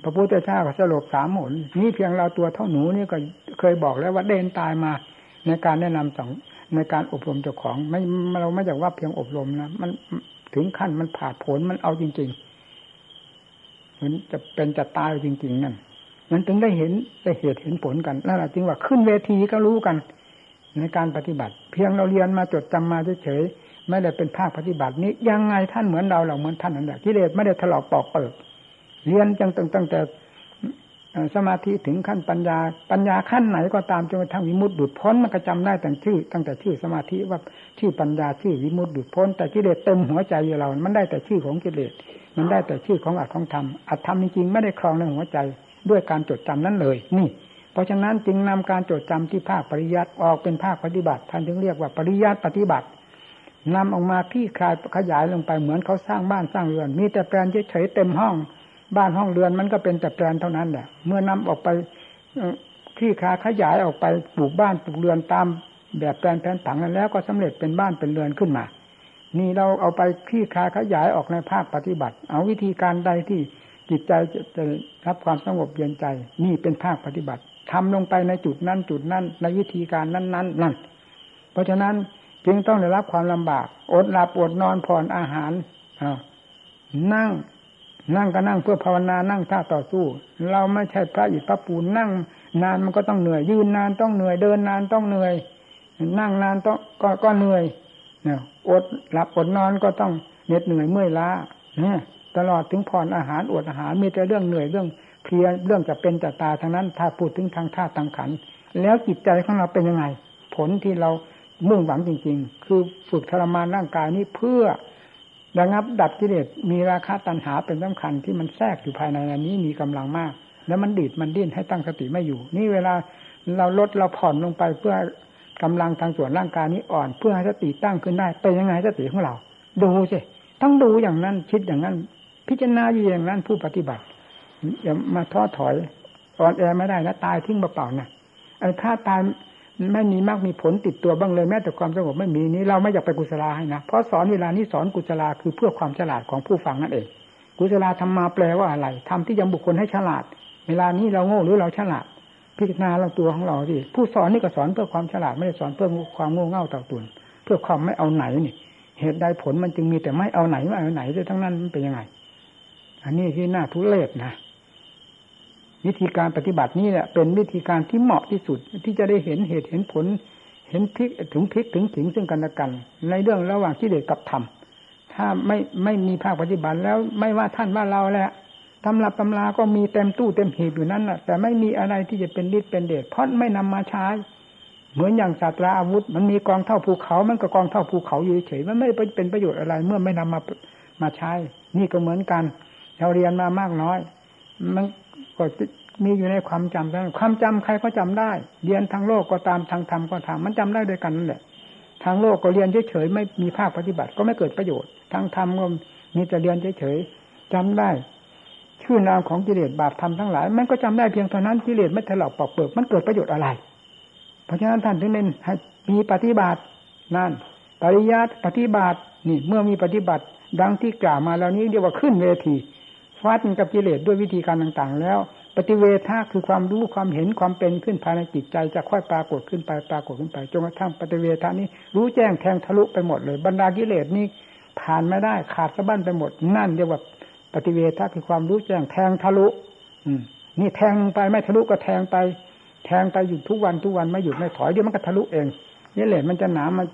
พระพุทธเจ้าก็สลบสามหนนี่เพียงเราตัวเท่าหนูนี่ก็เคยบอกแล้วว่าเดินตายมาในการแนะนำสองในการอบรมเจ้าของ ไม่เราไม่อยากว่าเพียงอบรมนะมันถึงขั้นมันผ่าผลมันเอาจริงๆมันจะเป็นจะตายจริง ๆ นั่นมันถึงได้เห็นได้เหตุเห็นผลกันนั่นแหละจึงว่าขึ้นเวทีก็รู้กัน ในการปฏิบัติ เพียงเราเรียนมาจดจำมาเฉยๆไม่ได้เป็นภาคปฏิบัตินี้ยังไงท่านเหมือนเราเราเหมือนท่านนั่นแหละกิเลสไม่ได้ถลอกปอกเปิดเรียนจังตั้งแต่สมาธิถึงขั้นปัญญา ปัญญาขั้นไหนก็ตามจนกระทั่งวิมุตติดุดพ้นมันก็จำได้แต่ชื่อ ตั้งแต่ชื่อสมาธิว่าชื่อปัญญาชื่อวิมุตติดุดพ้น แต่กิเลสเต็มหัวใจเรา มันได้แต่ชื่อของกิเลสมันได้แต่ชื่อของอัตของธรรมอัตธรรมจริงๆไม่ได้ครองในหัวใจด้วยการจดจำนั้นเลย นี่ เพราะฉะนั้นจึงนำการจดจำที่ภาคปริยัติออกเป็นภาคปฏิบัติท่านจึงเรียกว่าปริยัติปฏิบัตินำออกมาที่คลายขยายลงไปเหมือนเขาสร้างบ้านสร้างเรือน มีแต่แปลนเฉยๆเต็มห้อง บ้านห้องเรือนมันก็เป็นแต่แปลนเท่านั้นแหละเมื่อนำออกไปที่คาขยายออกไปปลูกบ้านปลูกเรือนตามแบบแปลนแผนผังนั้นแล้วก็สำเร็จเป็นบ้านเป็นเรือนขึ้นมานี่เราเอาไปที่คาขยายออกในภาคปฏิบัติ เอาวิธีการใดที่จิตใจจะรับความสงบเย็นใจ นี่เป็นภาคปฏิบัติ ทำลงไปในจุดนั้นจุดนั้น ในวิธีการนั้นนั้นนั่น เพราะฉะนั้นจึงต้องได้รับความลำบาก อดหลับอดนอนผ่อนอาหารนั่ง นั่งก็นั่งเพื่อภาวนานั่งท่าต่อสู้ เราไม่ใช่พระอิฐพระปูนนั่ง นานมันก็ต้องเหนื่อย ยืนนานต้องเหนื่อยเดินนานต้องเหนื่อย นั่งนานต้องก็ก็เหนื่อยเนี่ยอดหลับอดนอนก็ต้องเหน็ดเหนื่อยเมื่อยล้าเนี่ยตลอดถึงผ่อนอาหารอดอาหารมีแต่เรื่องเหนื่อยเรื่อง เพียเรื่องจะเป็นจะตายทางนั้น ถ้าพูดถึงทางท่าทางขันแล้วจิตใจของเราเป็นยังไง ผลที่เรามุ่งหวังจริง ๆ คือฝึกทรมานร่างกายนี้เพื่อระงับดับกิเลสมีราคาตัณหาเป็นสำคัญที่มันแทรกอยู่ภายในอันนี้มีกำลังมาก แล้วมันดีดมันดิ้นให้ตั้งสติไม่อยู่ นี่เวลาเราลดเราผ่อนลงไปเพื่อกำลังทางส่วนร่างกายนี้อ่อน เพื่อให้สติตั้งขึ้นได้เป็นยังไงสติของเรา ดูสิต้องดูอย่างนั้นคิดอย่างนั้น พิจารณาอยู่อย่างนั้นผู้ปฏิบัติ อย่ามาท้อถอยอ่อนแอไม่ได้นะตายทิ้งเปล่าๆนะไอ้ถ้าตายไม่มีมากมีผลติดตัวบ้างเลยแม้แต่ความสงบไม่มีนี้เราไม่อยากไปกุศลาให้นะเพราะสอนเวลานี้สอนกุศลาคือเพื่อความฉลาดของผู้ฟังนั่นเอง กุศลาทำมาแปลว่าอะไรทำที่ยังบุคคลให้ฉลาด เวลานี้เราโง่หรือเราฉลาด พิจารณาเราตัวของเราสิผู้สอนนี่ก็สอนเพื่อความฉลาดไม่ได้สอนเพื่อความโง่เง่าต่าตุนเพื่อความไม่เอาไหนนี่ เหตุใดผลมันจึงมีแต่ไม่เอาไหนไม่เอาไหนด้วยทั้งนั้นมันเป็นยังไง อันนี้ที่น่าทุเรศนะ วิธีการปฏิบัตินี้แหละเป็นวิธีการที่เหมาะที่สุดที่จะได้เห็นเหตุเห็นผล เห็นพลิกถึงพลิกถึงถิงซึ่งกันและกัน ในเรื่องระหว่างที่เด็กกับธรรมถ้าไม่ไม่มีภาคปฏิบัติแล้วไม่ว่าท่านว่าเราแหละตำรับตำราก็มีเต็มตู้เต็มหีบอยู่นั้นแหะแต่ไม่มีอะไรที่จะเป็นฤทธิ์เป็นเดชเพราะไม่นำมาใช้ เหมือนอย่างศาสตราอาวุธ มันมีกองเท่าภูเขา มันก็กองเท่าภูเขาอยู่เฉยมันไม่เป็นประโยชน์อะไร เมื่อไม่นำมามาใช้ นี่ก็เหมือนกัน เราเรียนมามากน้อย มัน ก็มีอยู่ในความจำนั้ความจำใครก็จำได้ เรียนทางโลกก็ตามทางธรรมก็ตามมันจำได้ด้วยกันนั่นแหละ ทางโลกก็เรียนเฉยๆไม่มีภาคปฏิบัติก็ไม่เกิดประโยชน์ ทางธรรมก็มีแต่เรียนเฉยๆจำได้ ชื่อนามของกิเลสบาปธรรมทั้งหลาย มันก็จำได้เพียงเท่านั้นกิเลสไม่ถลอกปอกเปลือกมันเกิดประโยชน์อะไร เพราะฉะนั้นท่านถึงเน้นให้มีปฏิบัตินั่นปริยัติปฏิบัตินี่เมื่อมีปฏิบัติดังที่กล่าวมาแล้วนี้เรียกว่าขึ้นเวที ฟาดกับกิเลสด้วยวิธีการต่างๆ แล้ว ปฏิเวทาคือความรู้ความเห็นความเป็นขึ้นภายในจิตใจจะค่อยปรากฏขึ้นไปปรากฏขึ้นไปจนกระทั่งปฏิเวทานี้ รู้แจ้งแทงทะลุไปหมดเลยบรรดากิเลสนี้ผ่านไม่ได้ขาดสะบั้นไปหมดนั่นเรียกว่าปฏิเวทาคือความรู้แจ้งแทงทะลุ อืม นี่แทงลงไปไม่ทะลุก็แทงไป แทงไปอยู่ทุกวันทุกวันไม่หยุดไม่ถอยเดี๋ยวมันก็ทะลุเองนี่แหละมันจะหนามัน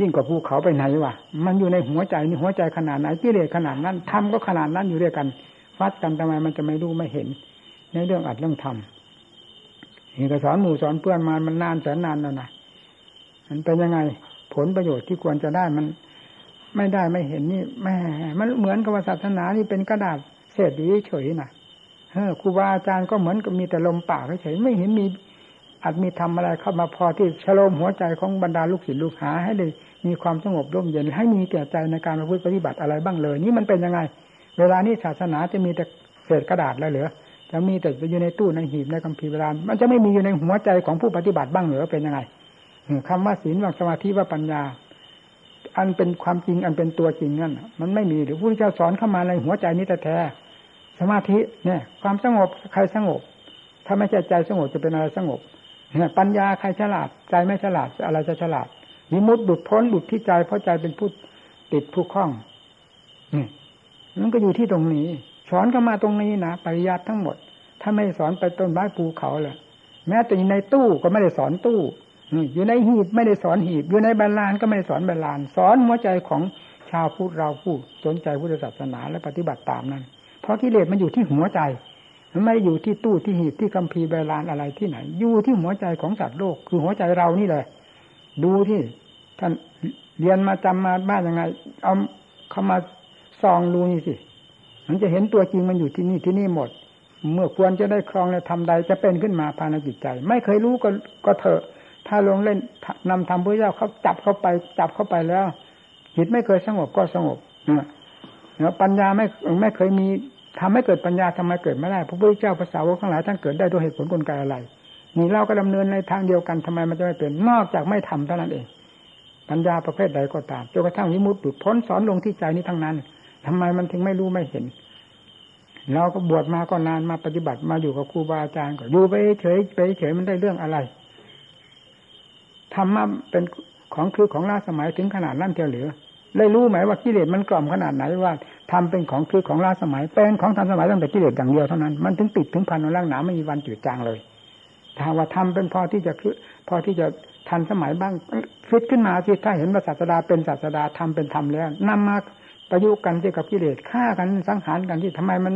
ยิ่งกว่าภูเขาไปไหนวะมันอยู่ในหัวใจนี่หัวใจขนาดไหนกิเลสขนาดนั้นทำก็ขนาดนั้นอยู่ด้วยกันฟัดกันทำไมมันจะไม่รู้ไม่เห็น ในเรื่องอัดเรื่องทำนี่ก็สอนหมู่สอนเพื่อนมามันนานแสนนานแล้วนะมันเป็นยังไงผลประโยชน์ที่ควรจะได้มันไม่ได้ไม่เห็นนี่แม่มันเหมือนกับศาสนานี่เป็นกระดาษเศษอยู่เฉยๆนะเออครูบาอาจารย์ก็เหมือนกับมีแต่ลมปากเฉยไม่เห็นมี อาจมีทำอะไรเข้ามาพอที่ชโลมหัวใจของบรรดาลูกศิษย์ลูกหา ให้ได้มีความสงบร่มเย็น ให้มีแก่ใจในการประพฤติปฏิบัติอะไรบ้างเลย นี่มันเป็นยังไง เวลานี้ศาสนาจะมีแต่เศษกระดาษแล้วเหรือจะมีแต่อยู่ในตู้ในหีบในคัมภีร์เวลามันจะไม่มีอยู่ในหัวใจของผู้ปฏิบัติบ้างเหรือเป็นยังไงคำว่าศีลว่าสมาธิว่าปัญญา อันเป็นความจริงอันเป็นตัวจริงนั่นมันไม่มีหรือผู้เจ้าสอนเข้ามาในหัวใจนี้แต่แท้สมาธิเนี่ย ความสงบใครสงบ ถ้าไม่ใช่ใจสงบจะเป็นอะไรสงบ ปัญญาใครฉลาด ใจไม่ฉลาดอะไรจะฉลาดนิมุตบุดพ้นบุดที่ใจ เพราะใจเป็นผู้ติดผู้คล้องนี่มันก็อยู่ที่ตรงนี้ สอนก็มาตรงนี้นะปริยัติทั้งหมด ถ้าไม่สอนไปต้นไม้ภูเขาเลยแม้แต่อยู่ในตู้ก็ไม่ได้สอนตู้อยู่ในหีบไม่ได้สอนหีบ อยู่ในบาลานก็ไม่ได้สอนบาลาน สอนหัวใจของชาวพุทธเราผู้สนใจพุทธศาสนาและปฏิบัติตามนั้น เพราะกิเลสมันอยู่ที่หัวใจ มันไม่อยู่ที่ตู้ที่หีบที่คัมภีร์ใบลานอะไรที่ไหน อยู่ที่หัวใจของสัตว์โลก คือหัวใจเรานี่เลย ดูที่ท่านเรียนมาจำมาบ้านยังไง เอาเข้ามาซองดูนี่สิมันจะเห็นตัวจริงมันอยู่ที่นี่ที่นี่หมด เมื่อควรจะได้ครองในทำใดจะเป็นขึ้นมาภายในจิตใจ ไม่เคยรู้ก็ก็เถอะ ถ้าลงเล่นนำทำพระเจ้าเขาจับเข้าไป จับเข้าไปแล้วจิตไม่เคยสงบก็สงบเนี่ยปัญญาไม่ไม่เคยมี ทำให้เกิดปัญญาทำไมเกิดไม่ได้พระพุทธเจ้าภาษาวกทั้งหลายท่านเกิดได้ด้วยเหตุผลกลไกอะไรนี่เราก็ดำเนินในทางเดียวกันทำไมมันจะไม่เป็นนอกจากไม่ทำเท่านั้นเอง ปัญญาประเภทใดก็ตามจนกระทั่งวิมุตติพ้นสอนลงที่ใจนี้ทั้งนั้นทำไมมันถึงไม่รู้ไม่เห็น เราก็บวชมาก็นานมาปฏิบัติมาอยู่กับครูบาอาจารย์ก็อยู่ไปเฉยไปเฉยมันได้เรื่องอะไรธรรมะเป็นของคือของล่าสมัยถึงขนาดนั้นเทียวเหลือ ได้รู้ไหมว่ากิเลสมันกล่อมขนาดไหนว่า ทำเป็นของคือของล้าสมัย เป็นของทันสมัยตั้งแต่กิเลสอย่างเดียวเท่านั้น มันถึงติดถึงพันร่างหนาไม่มีวันจืดจางเลยถ้าว่าทำเป็นพอที่จะคือพอที่จะทันสมัยบ้างฟิตขึ้นมาสิถ้าเห็นว่าศาสดาเป็นศาสดาทำเป็นธรรมแล้วนำมาประยุกต์กันที่กับกิเลสฆ่ากันสังหารกันที่ทำไมมัน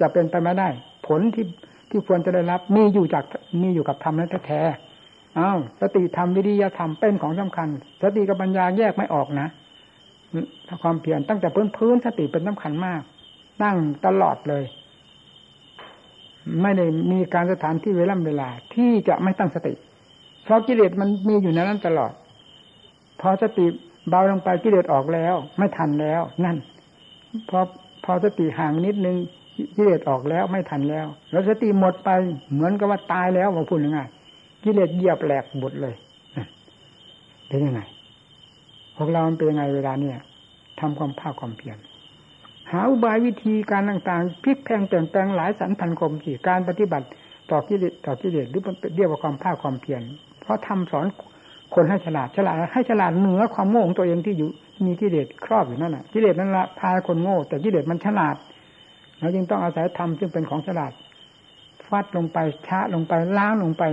จะเป็นไปไม่ได้ ผลที่ที่ควรจะได้รับมีอยู่จากมีอยู่กับธรรมนั้นแท้อ้าวสติธรรมวิริยธรรมเป็นของสำคัญ สติกับปัญญาแยกไม่ออกนะ ความเพียรตั้งแต่พื้นพื้นสติเป็นสำคัญมาก ตั้งตลอดเลย ไม่ได้มีการสถานที่เวลาเวลา ที่จะไม่ตั้งสติ เพราะกิเลสมันมีอยู่ในนั้นตลอด พอสติเบาลงไปกิเลสออกแล้ว ไม่ทันแล้ว นั่นพอพอสติห่างนิดนึงกิเลสออกแล้วไม่ทันแล้ว แล้วสติหมดไปเหมือนกับว่าตายแล้วว่าพูดง่ายกิเลสเหยียบแหลกหมดเลยเป็นยังไง พวกเราเป็นยังไงเวลาเนี่ยทำความภาคความเพียรหาอุบายวิธีการต่างๆพลิกแพงเปลี่ยนแปลงหลายสันพันคมสี่การปฏิบัติต่อกิเลสต่อกิเลสหรือเรียกว่าความภาคความเพียรเพราะทำสอนคนให้ฉลาดฉลาดให้ฉลาดเหนือความโง่ของตัวเองที่อยู่มีกิเลสครอบอยู่นั่นแหะกิเลสนั่นละพาคนโง่ แต่กิเลสมันฉลาดเราจึงต้องอาศัยธรรมซึ่งเป็นของฉลาดฟาดลงไปชะลงไปล้างลงไป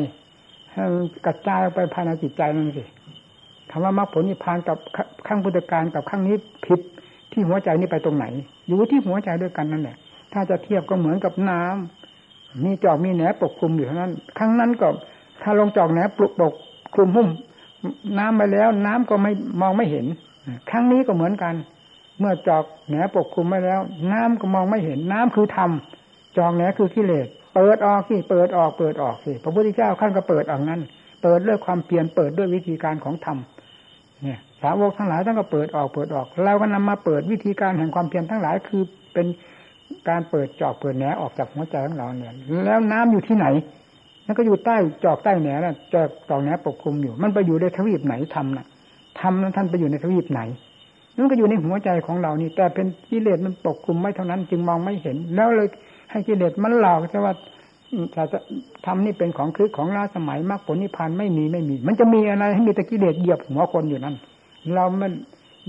ให้กระจายออกไปภายในจิตใจนั่นสิ คำว่ามรรคผลนิพพานกับข้างพุทธการกับข้างนี้ผิดที่หัวใจนี่ไปตรงไหน อยู่ที่หัวใจด้วยกันนั่นแหละถ้าจะเทียบก็เหมือนกับน้ำมีจอกมีแหนปกคลุมอยู่เท่านั้น ข้างนั้นก็ ถ้าลงจอกแหนปลุกปกคลุมหุ้มน้ำไปแล้ว น้ำก็ไม่มองไม่เห็นครั้งนี้ก็เหมือนกัน เมื่อจอกแหนปกคลุมไปแล้ว น้ำก็มองไม่เห็น น้ำคือธรรมจองแหนคือกิเลสเปิดออกสิเปิดออกเปิดออกสิพระพุทธเจ้าขั้นก็เปิดออกนั้น เปิดด้วยความเปลี่ยนเปิดด้วยวิธีการของธรรม สาวกทั้งหลายท่านก็เปิดออกเปิดออก เราก็นำมาเปิดวิธีการแห่งความเพียรทั้งหลาย คือเป็นการเปิดจอกเปิดแหนออกจากหัวใจของเราเนี่ย แล้วน้ำอยู่ที่ไหนนั่นก็อยู่ใต้จอกใต้แหนน่ะจอกจอกแหนปกคลุมอยู่ มันไปอยู่ในทวีปไหนทำน่ะทำนั้นท่านไปอยู่ในทวีปไหนนั่นก็อยู่ในหัวใจของเรานี่ แต่เป็นกิเลสมันปกคลุมไม่เท่านั้น จึงมองไม่เห็น แล้วเลยให้กิเลสมันหลอกจะว่าจะทำนี่เป็นของคือของล้าสมัยมรรคผลนิพพานไม่มีไม่มี มันจะมีอะไรให้มีแต่กิเลสเหยียบหัวคนอยู่นั่น เราไม่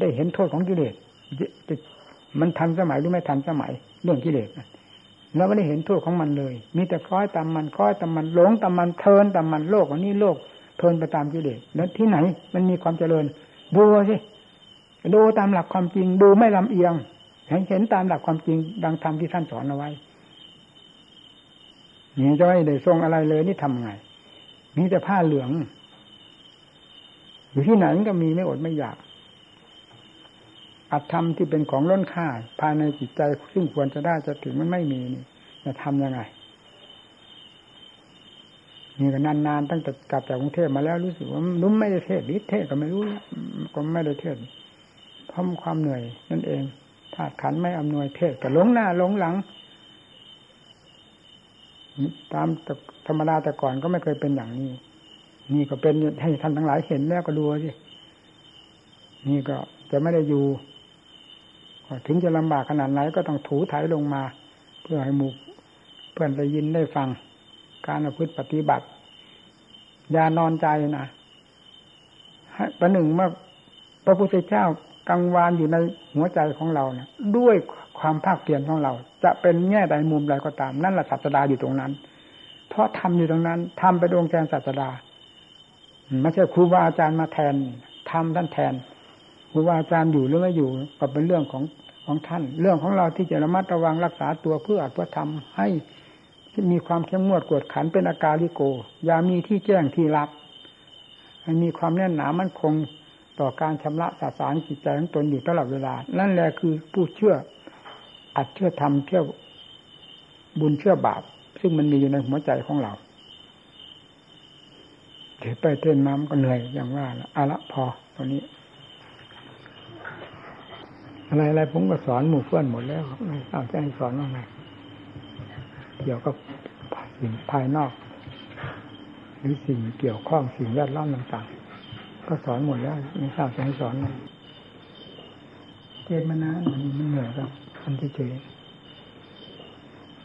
ได้เห็นโทษของกิเลสมันทันสมัยหรือไม่ทันสมัยเรื่องกิเลสเราไม่ได้เห็นโทษของมันเลย มีแต่คล้อยตามมันคล้อยตามมันหลงตามมันเทินตามมันโลกอันนี้โลกเทินไปตามกิเลสแล้วที่ไหน มันมีความเจริญ ดูสิดูตามหลักความจริง ดูไม่ลำเอียงเห็นเห็นตามหลักความจริงดังธรรมที่ท่านสอนเอาไว้นี่จะไม่ได้ทรงอะไรเลยนี่ทำไงมีแต่ผ้าเหลือง อยู่ที่ไหนก็มีไม่อดไม่อยากอัตธรรมที่เป็นของล้นค่าภายในจิตใจซึ่งควรจะได้จะถึงมันไม่มีนี่จะทำยังไงนี่ก็นานๆตั้งแต่กลับจากกรุงเทพมาแล้วรู้สึกว่านุ่มไม่ได้เทศนิเทศก็ไม่รู้ก็ไม่ได้เทศเพราะความเหนื่อยนั่นเองถ้าขันไม่อำนวยเทศก็หลงหน้าหลงหลัง ตามธรรมดาแต่ก่อนก็ไม่เคยเป็นอย่างนี้ นี่ก็เป็นให้ท่านทั้งหลายเห็นแล้วก็ดูสินี่ก็จะไม่ได้อยู่ถึงจะลำบากขนาดไหนก็ต้องถูถ่ายลงมา เพื่อให้หมู่เพื่อนได้ยินได้ฟัง การประพฤติปฏิบัติ อย่านอนใจนะประหนึ่งเมื่อพระพุทธเจ้ากังวานอยู่ในหัวใจของเราเนะด้วยความภาคเพียรของเรา จะเป็นแง่ใดมุมใดก็ตาม นั่นแหละศาสดาอยู่ตรงนั้น เพราะทำอยู่ตรงนั้นทำไปดวงแทนศาสดา ไม่ใช่ครูบาอาจารย์มาแทนทำท่านแทนครูบาอาจารย์อยู่หรือไม่อยู่ก็เป็นเรื่องของของท่าน เรื่องของเราที่จะระมัดระวังรักษาตัวเพื่ออัดเพื่อทำให้มีความเข้มงวดกวดขันเป็นอาการลิโก อย่ามีที่แจ้งที่รับให้มีความแน่นหนามั่นคงต่อการชำระสาสารจิตใจของตนอยู่ตลอดเวลา นั่นแหละคือผู้เชื่อ อัดเชื่อทำเชื่อบุญเชื่อบาป ซึ่งมันมีอยู่ในหัวใจของเรา เดี๋ยวไปเต้นน้ำก็เหนื่อยอย่างว่าละอะละพอตอนนี้ อะไรอะไรผมก็สอนหมู่เพื่อนหมดแล้วไม่ทราบจะให้สอนว่าไงเกี่ยวกับสิ่งภายนอก หรือสิ่งเกี่ยวข้องสิ่งแวดล้อมต่างๆ ก็สอนหมดแล้วไม่ทราบจะให้สอนไงเทศมานานมันเหนื่อยครับมันเฉย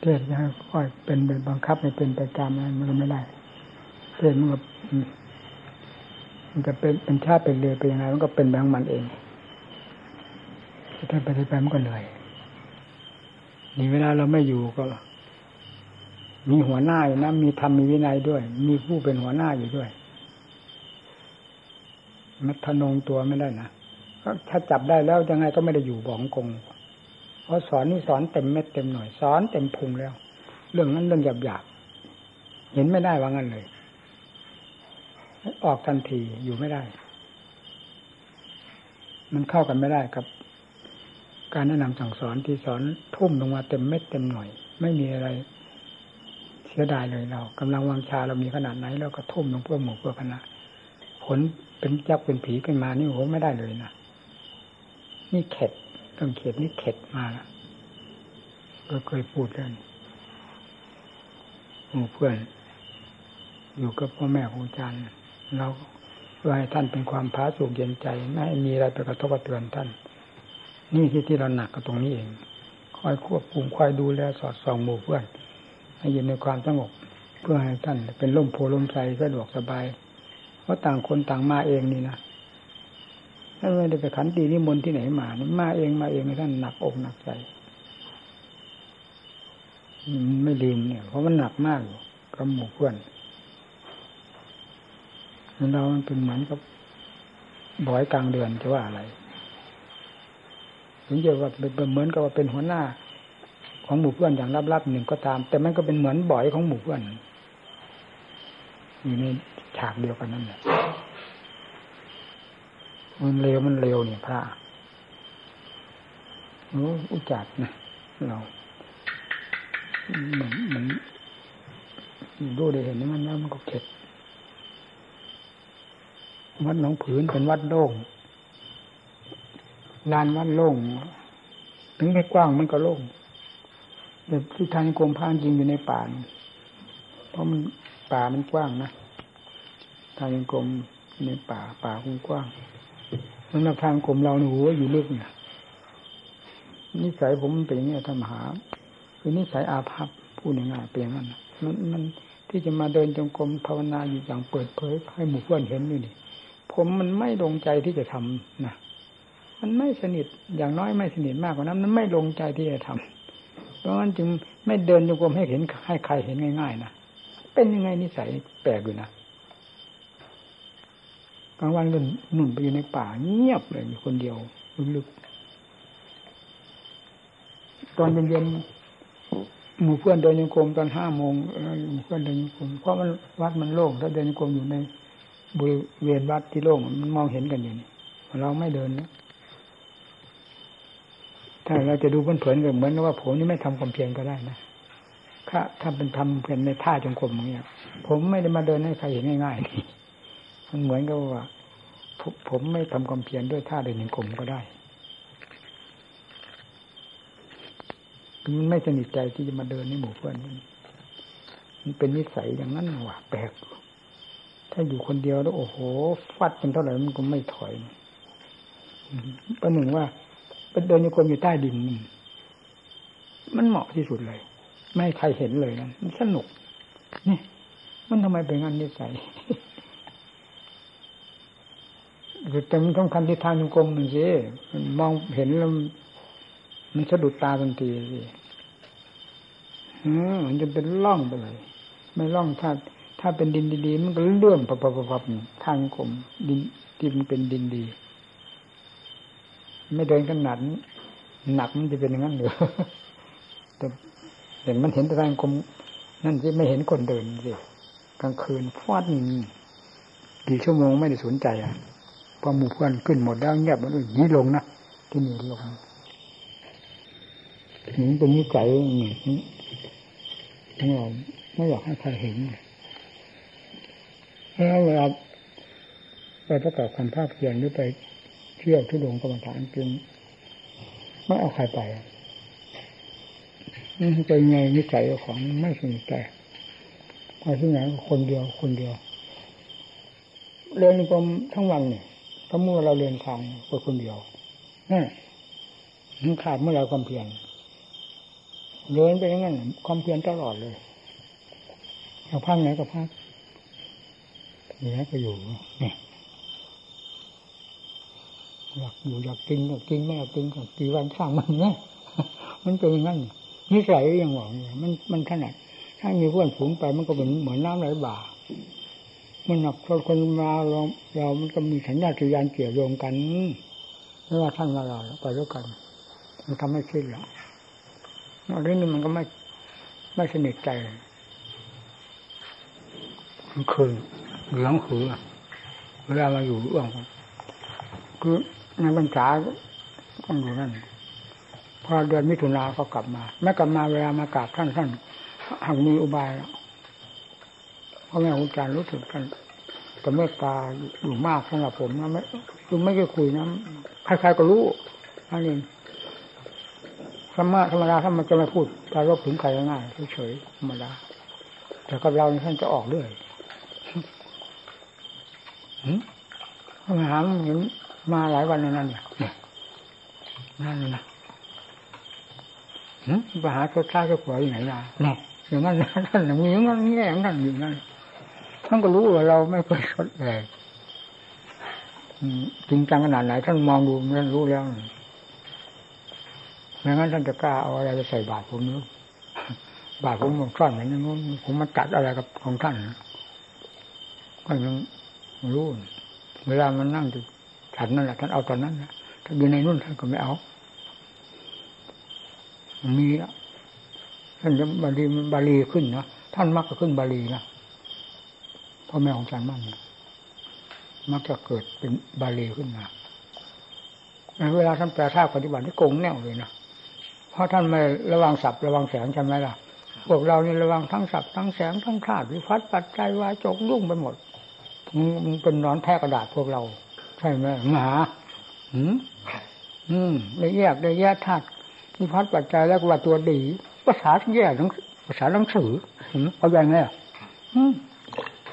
เทศจะให้ค่อยเป็นเป็นบังคับให้เป็นไปตามอะไรมันไม่ได้ เทศมันก็มันจะเป็นเป็นชาติเป็นเรือเป็นยังไงมันก็เป็นแบบมันเองถ้าไปไปมันก็เหนื่อยนี่เวลาเราไม่อยู่ก็ มีหัวหน้าอยู่นะมีธรรมมีวินัยด้วย มีผู้เป็นหัวหน้าอยู่ด้วยมัทนงตัวไม่ได้นะถ้าจับได้แล้วยังไงก็ไม่ได้อยู่บองกงเพราะสอนนี่สอนเต็มเม็ดเต็มหน่อย สอนเต็มพุงแล้ว เรื่องนั้นเรื่องหยาบหยาบเห็นไม่ได้ว่างั้นเลย ออกทันทีอยู่ไม่ได้ มันเข้ากันไม่ได้กับ การแนะนำสั่งสอนที่สอนทุ่มลงมาเต็มเม็ดเต็มหน่อยไม่มีอะไร เสียดายเลยเรากำลังวังชาเรามีขนาดไหนเราก็ทุ่มลงเพื่อหมู่เพื่อคณะผลเป็นจักเป็นผีขึ้นมานี่โหไม่ได้เลยนะนี่เข็ดต้องเข็ดนี่เข็ดมาแล้วก็เคยพูดเรื่องหมู่เพื่อน อยู่กับพ่อแม่ครูอาจารย์ เราเพื่อให้ท่านเป็นความพาสุกเย็นใจไม่มีอะไรไปกระทบกระเทือนท่าน นี่ที่ที่เราหนักก็ตรงนี้เองคอยควบคุมคอยดูแลสอดส่องหมู่เพื่อนให้อยู่ในความสงบเพื่อให้ท่านเป็นร่มโพล่มใจสะดวกสบาย เพราะต่างคนต่างมาเองนี่นะถ้าไม่ได้ไปขันตีนิมนต์ที่ไหนมานี่มาเองมาเองท่านหนักอกหนักใจไม่ลืมเนี่ย เพราะมันหนักมากกับหมู่เพื่อน เรามันเป็นเหมือนกับบ่อยกลางเดือนจะว่าอะไรถึงจะว่าเป็นเหมือนกับว่าเป็นหัวหน้า ของหมู่เพื่อนอย่างลับๆหนึ่งก็ตาม แต่มันก็เป็นเหมือนบ่อยของหมู่เพื่อนอยู่ในฉากเดียวกันนั่นแหละมันเร็วมันเร็วเนี่ยพระโอ้อุจัดนะเรามันมันดูได้เห็นมันแล้วมันก็เข็ด วัดหนองผืนเป็นวัดโล่งลานวัดโล่ง ถึงไม่กว้างมันก็โล่งแต่ที่ทางกรมพานจริงอยู่ในป่าเพราะมันป่ามันกว้างนะทางกรมในป่าป่าคงกว้างสำหรับทางกรมเราเนี่ยหนูอยู่ลึกเนี่ยนิสัยผมเป็นอย่างนี้ธรรมหา คือนิสัยอาภัพพูดง่ายๆเป็นอย่างนั้นมันมันที่จะมาเดินจงกรมภาวนาอยู่อย่างเปิดเผยให้หมู่เพื่อนเห็นนี่นี่ มมันไม่ลงใจที่จะทำนะมันไม่สนิทอย่างน้อยไม่สนิทมากกว่านั้น มันไม่ลงใจที่จะทำเพราะงั้นจึงไม่เดินจงกรมให้เห็นให้ใครเห็นง่าย ๆนะเป็นยังไงนิสัยแปลกอยู่นะกลางวันก็หนุนไปอยู่ในป่าเงียบเลยอยู่คนเดียวลึกๆตอนเย็นๆหมู่เพื่อนเดินยังกรมตอนห้าโมงหมู่เพื่อนเดินยังกรมเพราะมันวัดมันโล่งถ้าเดินยังกรมอยู่ใน บริเวณวัดที่โล่งมันมองเห็นกันอย่างนี้เราไม่เดินนะถ้าเราจะดูเผินๆก็เหมือนว่าผมนี่ไม่ทำความเพียรก็ได้นะถ้าถ้าเป็นทำเพียรในท่าจงกรมอย่างเงี้ย ผมไม่ได้มาเดินให้ใครเห็นง่ายๆนี่มันเหมือนกับว่า ผมไม่ทำความเพียรด้วยท่าเดินจงกรมก็ได้มันไม่สนิทใจที่จะมาเดินในหมู่เพื่อนมันเป็นนิสัยอย่างนั้นว่ะแปลก ถ้าอยู่คนเดียวแล้วโอ้โหฟัดเป็นเท่าไหร่มันก็ไม่ถอยประหนึ่งว่าเป็นเดินอยู่คนอยู่ใต้ดิน มันเหมาะที่สุดเลย ไม่ให้ใครเห็นเลยนะมันสนุกนี่มันทำไมเป็นงั้นนิสัยแต่มันต้องคันที่ทางจงกรมมันสิมันมองเห็นแล้วมันสะดุดตาทันทีสิมันจะเป็นล่องไปเลย ไม่ล่องถ้า ถ้าเป็นดินดีๆมันก็เลื่อนปับปับปับทางกลมดินที่มันเป็นดินดี ไม่เดินกันหนักหนักมันจะเป็นอย่างนั้นหรือแต่เห็นมันเห็นแต่ทางกลมนั่นที่ไม่เห็นคนเดินสิกลางคืนฟาดกี่ชั่วโมงไม่ได้สนใจอะพอหมู่เพื่อนขึ้นหมดแล้วเงียบมันยีลงนะที่นี่ลงนี่เป็นนิสัยนี่เราไม่อยากให้ใครเห็น แล้วเวลาไปประกอบคำภาพเพียรหรือไปเที่ยวทุดงกรรมฐานจึงไม่เอาใครไปเป็นไงนิสัยของไม่สนใจไปที่ไหนคนเดียวคนเดียวเรียนกรมทั้งวันเนี่ยถ้ามื่อเราเรียนทางไปคนเดียวนั่นมันขาดเมื่อเราความเพียรเดินไปอย่างนั้นความเพียรตลอดเลยเราพักไหนก็พัก อยู่ไหนก็อยู่เนี่ยอยากอยู่อยากกินอยากกินไม่อยากกินก็กี่วันข้างมันเนี่ยมันเป็นอย่างนั้นนิสัยยังบอกมันมันขนาดถ้ามีเพื่อนฝูงไปมันก็เหมือนเหมือนน้ำไหลบ่ามันหนักคนคนมาเราเรามันก็มีสัญญาสัญญาณเกี่ยวโยงกันไม่ว่าท่านมาเราไปด้วยกัน มันทำให้คิดแล้วเรื่องนี้มันก็ไม่ไม่สนิทใจมันคืน เหลืองหือเวลามาอยู่ร่วมกันคือในบรรษาต้องอยู่นั่นพอเดือนมิถุนาก็กลับมาแม้กลับมาเวลามากราบท่านท่านหากมีอุบายแล้วพ่อแม่ครูอาจารย์รู้สึกกันแต่เมตตาอยู่มากสำหรับผมนะไม่คือไม่เคยคุยนะใครๆก็รู้อันนี้ธรรมะธรรมดาถ้ามันจะม่พูดการรบถึงใครง่ายเฉยๆธรรมดาแต่กับเราท่านจะออกเรื่อย มาหาเห็นมาหลายวันแล้วนั่นเนี่ยนั่นนะไปหาเจ้าชายเจ้าผัวอยู่ไหนล่ะเนี่ยอย่างนั้นท่านมีอย่างนั้นแง่อย่างนั้นอยู่นั่นท่านก็รู้ว่าเราไม่เคยสดเลยจริงจังขนาดไหนท่านมองดูท่านรู้แล้วไม่งั้นท่านจะกล้าเอาอะไรไปใส่บาตรผมนู้บาตรผมผมซ่อนอย่างนู้นผมมาตัดอะไรกับของท่านก็ยัง รู้เวลามันนั่งอยู่ฉันนั่นแหละท่านเอาตอนนั้นนะถ้าอยู่ในนู่นท่านก็ไม่เอามีแล้วท่านจะบาลีบาลีขึ้นนะท่านมักจะขึ้นบาลีนะพ่อแม่ของฉันมั่นมักจะเกิดเป็นบาลีขึ้นมาเวลาท่านแปลท่าปฏิบัติที่โกงแน่วเลยนะเพราะท่านไม่ระวังศัพท์ระวังแสงใช่ไหมล่ะพวกเรานี่ระวังทั้งสับทั้งแสงทั้งธาตุวิพัฒน์ปัจจัยวาจกยุ่งไปหมด มันเป็นนอนแท้กระดาษพวกเรา ใช่ไหมมหาอืมอืมได้แยกได้แยกธาตุวิพัฒน์ปัจจัยแล้วก็ว่าตัวดีภาษาแยกทั้งภาษาหนังสือเอาอย่างนี้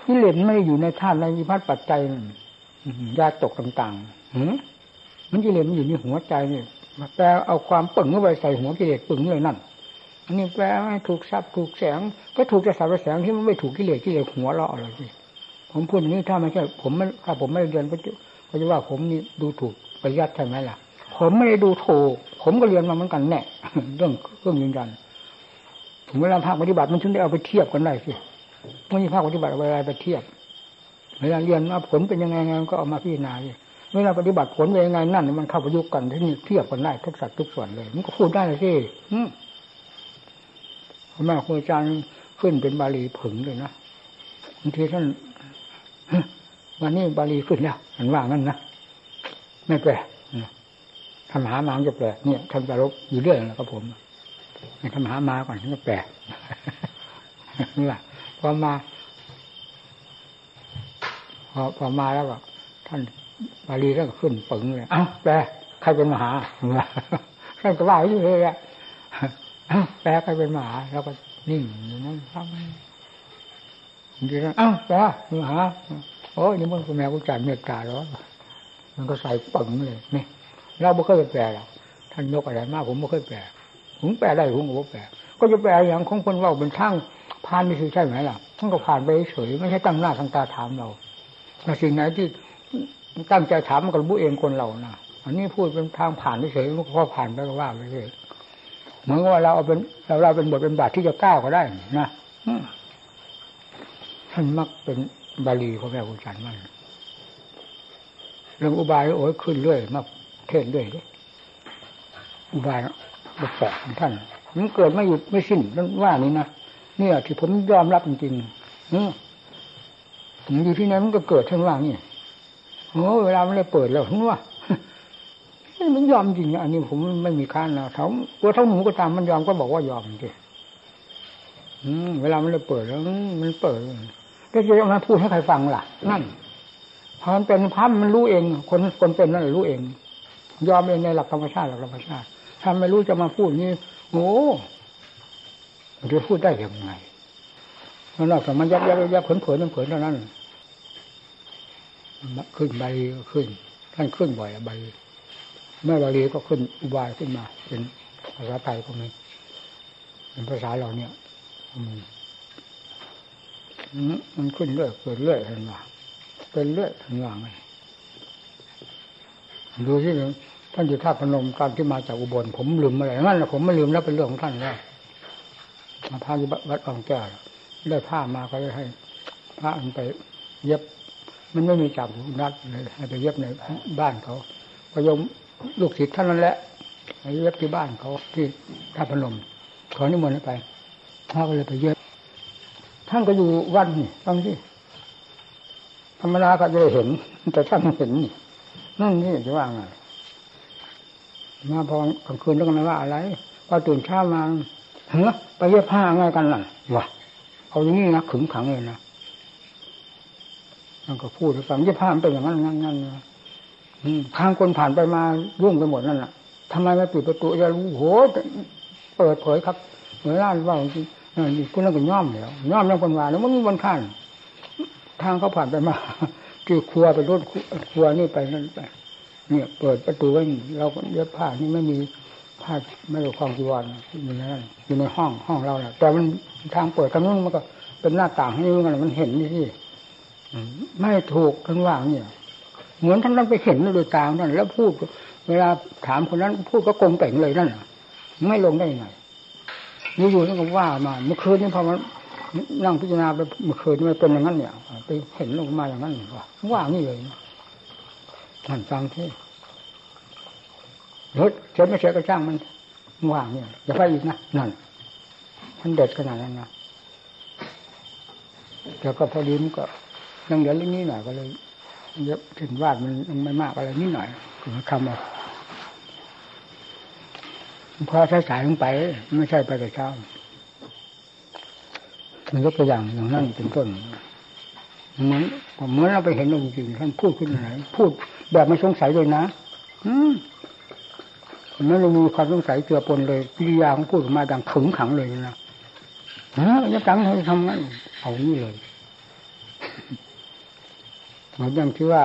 นี่เลนไม่ได้อยู่ในธาตุในวิพัฒน์ปัจจัยยาตกต่างๆมันกิเลสมันอยู่ในหัวใจนี่แปลเอาความปึงเข้าไปใส่หัวกิเลสปึงเลยนั่นอันนี้แปลให้ถูกซับถูกแสง ก็ถูกจะสับแสงที่มันไม่ถูกกิเลสกิเลสหัวเราะอะไรสิ ผมพูดอย่างนี้ถ้าไม่ใช่ผมไม่ถ้าผมไม่เรียนก็จะว่าผมนี่ดูถูกปริยัติใช่ไหมล่ะ ผมไม่ได้ดูถูก ผมก็เรียนมาเหมือนกันแน่เรื่องเรื่องยืนยันถึงเวลาภาคปฏิบัติมันถึงได้เอาไปเทียบกันได้สิไม่มีภาคปฏิบัติอะไรไปเทียบเวลาเรียนมาผลเป็นยังไงก็เอามาพิจารณาเวลาปฏิบัติผลเป็นยังไงนั่น มันเข้าประยุกต์กันที่นี่เทียบกันได้ทุกสัตว์ทุกส่วนเลย มันก็พูดได้เลยสิพระแม่ครูอาจารย์ขึ้นเป็นบาลีผึ่งเลยนะบางทีท่าน วันนี้บาลีขึ้นแล้วมันว่างั้นนะไม่แปลทำหามาจะแปลเนี่ยท่านจะลบอยู่เรื่อยนะครับผมทำหามาก่อนท่านก็แปลนี่แหละพอมาพอพอมาแล้วก็ท่านบาลีท่านก็ขึ้นปึงเลยอ้าแปลใครเป็นมหาท่านก็ว่าอยู่เลยอะแปลใครเป็นมหา แล้วก็นิ่งอยู่นั่นฟัง ดีนะอ้าวแปลมหาโอ้ยนี่มันคุณแม่กุจารเมตตาแล้วมันก็ใส่ปึงเลยนี่เราไม่เคยแปลหรอกท่านยกอะไรมากผมไม่เคยแปลผมแปลได้ผมก็แปลก็จะแปลอย่างของคนว่าเป็นช่างผ่านนี่คือใช่ไหมล่ะท่านก็ผ่านไปเฉยไม่ใช่ตั้งหน้าตั้งตาถามเราสิ่งไหนที่ตั้งใจถามมันก็รู้เองคนเรานะอันนี้พูดเป็นทางผ่านเฉยๆพอผ่านไปก็ว่าไปเลยเหมือนว่าเราเอาเป็นเราเราเป็นบทเป็นบาทที่จะก้าวก็ได้นะ ท่านมักเป็นบาลีของแม่ครูจันมันเรื่องอุบายโอ้ยขึ้นเรื่อยมาเทศเรื่อยอุบายบทแปลของท่านมันเกิดไม่หยุดไม่สิ้นนั่นว่านี้นะเนี่ยที่ผมยอมรับจริงๆอืผมอยู่ที่ไหนมันก็เกิดท่านว่านี่โอ้เวลามันเลยเปิดแล้วทั้งว่ามันยอมจริงอันนี้ผมไม่มีค้านนะเขาตัวเท่าหนูก็ตามมันยอมก็บอกว่ายอมจริงอืมเวลามันเลยเปิดแล้วมันเปิด แล้วจะมาพูดให้ใครฟังล่ะ นั่นพอมันเป็นพัมมันรู้เอง คนคนเป็นนั่นรู้เอง ยอมเองในหลักธรรมชาติหลักธรรมชาติถ้าไม่รู้จะมาพูดนี่โอ้จะพูดได้ยังไงนอกจากมันยับยับยับเผลเผลเผลเท่านั้นขึ้นใบขึ้นท่านขึ้นบ่อยใบแม่บาลีก็ขึ้นอุบายขึ้นมา เป็นภาษาไทยก็มีเป็นภาษาเราเนี่ยมั มันขึ้นเรื่อยเกิดเรื่อยเห็นว่าเป็นเรื่อยเห็นว่าไงดูที่ท่านอยู่ท่าพนมการที่มาจากอุบลผมลืมอะไรนั่นแหละผมไม่ลืมแล้วเป็นเรื่องของท่านแล้วมาพาที่วัดอ่องแก้วได้ผ้ามาก็ได้ให้พระมันไปเย็บ มันไม่มีจับนัดเลยให้ไปเย็บในบ้านเขาพยมลูกศิษย์ท่านนั้นแหละไปเย็บที่บ้านเขาที่ท่าพนมขอนิมนต์ไปพระก็เลยไปเย็บ ท่านก็อยู่วันนี่ฟังที่ธรรมดาก็จะเห็น แต่ท่านเห็นนี่นั่นนี่จะว่าไงมาพอกลางคืนต้องกันว่าอะไรพอตื่นเช้ามาเฮ้ไปเย็บผ้าไงกันล่ะวะเอาอย่างนี้นะขึงขังเลยนะมันก็พูดให้ฟังเย็บผ้ามันเป็นอย่างนั้นงั้นงั้นทางคนผ่านไปมารุ่งไปหมดนั่นแหละทำไมไม่ปิดประตูจะรู้โหเปิดเผยครับเหมือนร้านว่าจริง คุณนั่นก็ย่อมแล้วย่อมแล้วคนว่าแล้วมันมีบนขั้นทางเขาผ่านไปมาที่ครัวไปรถครัวนี่ไปนั่นไปเนี่ย เปิดประตูไว้เราก็เย็บผ้านี่ไม่มีผ้าไม่ได้คลองจีวรอยู่ในนั้นอยู่ในห้องห้องเราแหละแต่มันทางเปิดกำลังมันก็เป็นหน้าต่างให้มันมันเห็นนี่ที่ไม่ถูกทั้งว่างเนี่ย เหมือนทั้งนั้นไปเห็นโดยตานั่นแล้วพูด เวลาถามคนนั้นพูดก็โกงเต่งเลยนั่นไม่ลงได้ยังไง อยู่นี่ก็ว่ามา เมื่อคืนนี่พอมันนั่งพิจารณาไปเมื่อคืนนี่มันเป็นอย่างนั้นเนี่ยไปเห็นลงมาอย่างนั้นว่าว่านี่เลยท่านฟังที่รถเฉยไม่เฉยก็ช่างมันว่างเนี่ยอย่าไปอีกนะนั่นมันเด็ดขนาดนั้นนะแต่ก็พอดีมันก็ยังเหลือเรื่องนี้หน่อยก็เลยเยอะถึงวาดมันไม่มากอะไรนิดหน่อยถึงคำเอา พอสายสายลงไป ไม่ใช่ไปแต่เช้ามันยกตัวอย่างอย่างนั้นเป็นต้นเหมือนเหมือนเราไปเห็นองค์จริงท่านพูดขึ้นไหนพูดแบบไม่สงสัยเลยนะ อืมไม่ได้มีความสงสัยเจือปนเลยวิริยาของพูดออกมาดังขึงขังเลยนะฮะยักษ์ให้ทำงั้นเอานี่เลยเหมือนอย่างที่ว่า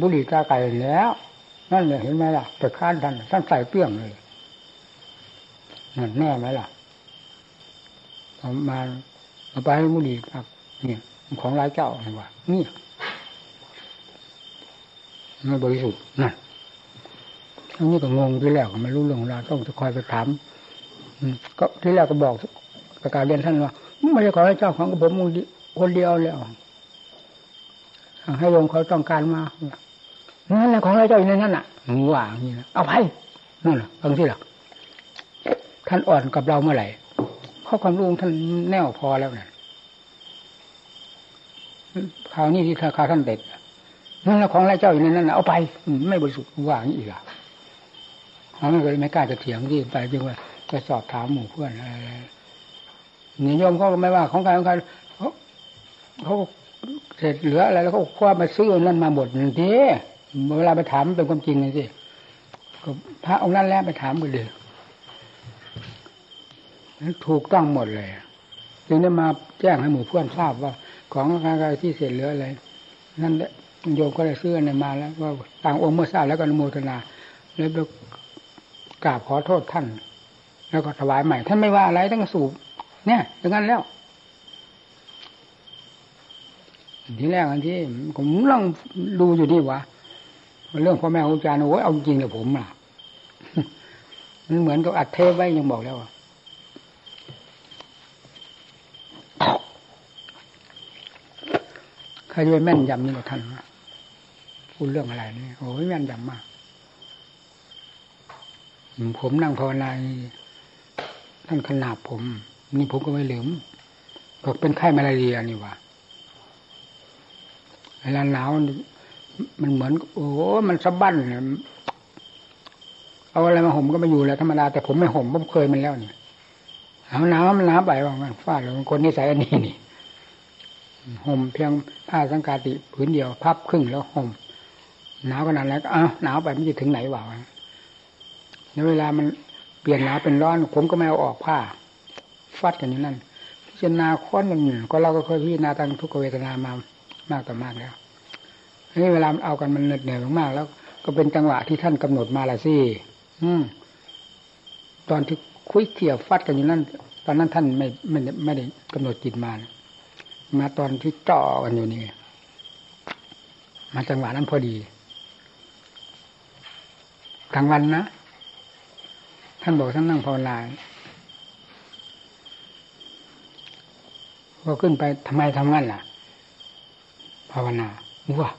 บุหรี่ตาไก่แล้ว นั่นเลยเห็นไหมล่ะแต่ค้านท่านท่านใส่เปี้ยงเลย นั่นแน่ไหมล่ะเอามาเอาไปให้บุหรี่ครับ เนี่ยของร้ายเจ้าอะไรวะนี่ไม่บริสุทธิ์นั่นอันนี้ก็งงที่แรกก็ไม่รู้เรื่องราวต้องจะคอยไปถามก็ที่แรกก็บอกประกาศเรียนท่านว่าไม่ใช่ของร้เจ้าของกระผมคนเดียวแล้วให้โยมเขาต้องการมานั่นแหละของร้ายเจ้าอยู่ในนั้นอะว่าอย่างนี้นะเอาไปนั่นแหละบางที่หลัก ท่านอ่อนกับเราเมื่อไหร่เพราะความรู้ท่านแน่วพอแล้วเนี่ยคราวนี้ที่คาท่านเด็ดนั่นแหละของไรเจ้าอยู่ในนั้นเอาไปไม่บริสุทธิ์ว่างอีกอะเขาไม่เคยไม่กล้าจะเถียงที่ไปจึงว่าจะสอบถามหมู่เพื่อนอะไรเนี่ยโยมเขาไม่ว่าของใครของใครเขาเขาเสร็จเหลืออะไรแล้วเขาคว้ามาซื้อนั่นมาหมดทีเวลาไปถามเป็นความจริงเลยสิพระองค์นั้นแล้วไปถามไปเลย ถูกต้องหมดเลยจึงได้มาแจ้งให้หมู่เพื่อนทราบว่า ของอะไรที่เสร็จเหลืออะไรนั่นแหละโยมก็ได้ซื้อในมาแล้วก็ต่างองค์เมื่อทราบแล้วก็นโมทนาแล้วก็กราบขอโทษท่าน แล้วก็ถวายใหม่ ท่านไม่ว่าอะไรตั้งสูบเนี่ยอย่างนั้นแล้วทีแรกอันที่ผมลองดูอยู่นี่วะเรื่องพ่อแม่ครูอาจารย์โอ้ยเอาจริงกับผมล่ะมันเหมือนกับอัดเทปไว้ยังบอกแล้ว ใครจะไปแม่นยำนี่กับท่านพูดเรื่องอะไรนี่โอ้ยแม่นยำมาก ผมนั่งภาวนาท่านขนาบผม นี่ผมก็ไม่ลืมก็เป็นไข้มาลาเรียนี่วะเวลาหนาวมันเหมือน โอ้มันสะบั้นเนี่ยเอาอะไรมาห่มก็ไม่อยู่แล้วธรรมดาแต่ผมไม่ห่มผมเคยมันแล้วเนี่ย หนาหนาวมันหนาวไปว่ามันฟาดเลยคนนิสัยอันนี้นี่ห่มเพียงผ้าสังกาติผืนเดียว พับครึ่งแล้วห่มหนาวขนาดนั้นก็อ้าหนาวไปไม่จะถึงไหนวะแล้วเวลามันเปลี่ยนหนาวเป็นร้อน ผมก็ไม่เอาออกผ้าฟัดกันอยู่นั่นพิจารณาค้อนกันอยู่ก็เราก็เคยพิจารณาตั้งทุกเวทนามามากต่อมากแล้วนี่เวลาเอากันมันเหน็ดเหนื่อยมากแล้ว ก็เป็นจังหวะที่ท่านกำหนดมาละสิอืมตอนที่ คุยเขี่ยฟัดกันอยู่นั่นตอนนั้นท่านไม่ไม่ไม่ได้กำหนดจิตมา มาตอนที่จ่อกันอยู่นี่มาจังหวะนั้นพอดีกลางวันนะท่านบอกท่านนั่งภาวนาพอขึ้นไปทำไมทำงั้นล่ะ ภาวนาว้า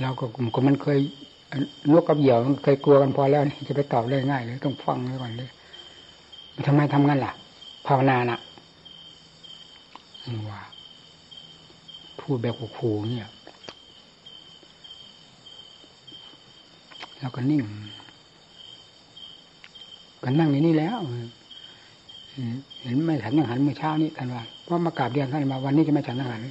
เราก็กลุ่มมันเคยนกกับเหยี่ยวมันเคยกลัวกันพอแล้วนี่จะไปตอบได้ง่ายเลยต้องฟังไว้ก่อนเลย ทำไมทำงั้นล่ะ ภาวนานะว่าพูดแบบขู่ๆเนี่ยแล้วก็นิ่งก็นั่งในนี้แล้วเห็นไม่ฉันยังหันเมื่อเช้านี้ท่านว่าเพราะมากราบเรียนท่านมาวันนี้จะไม่ฉันยังหัน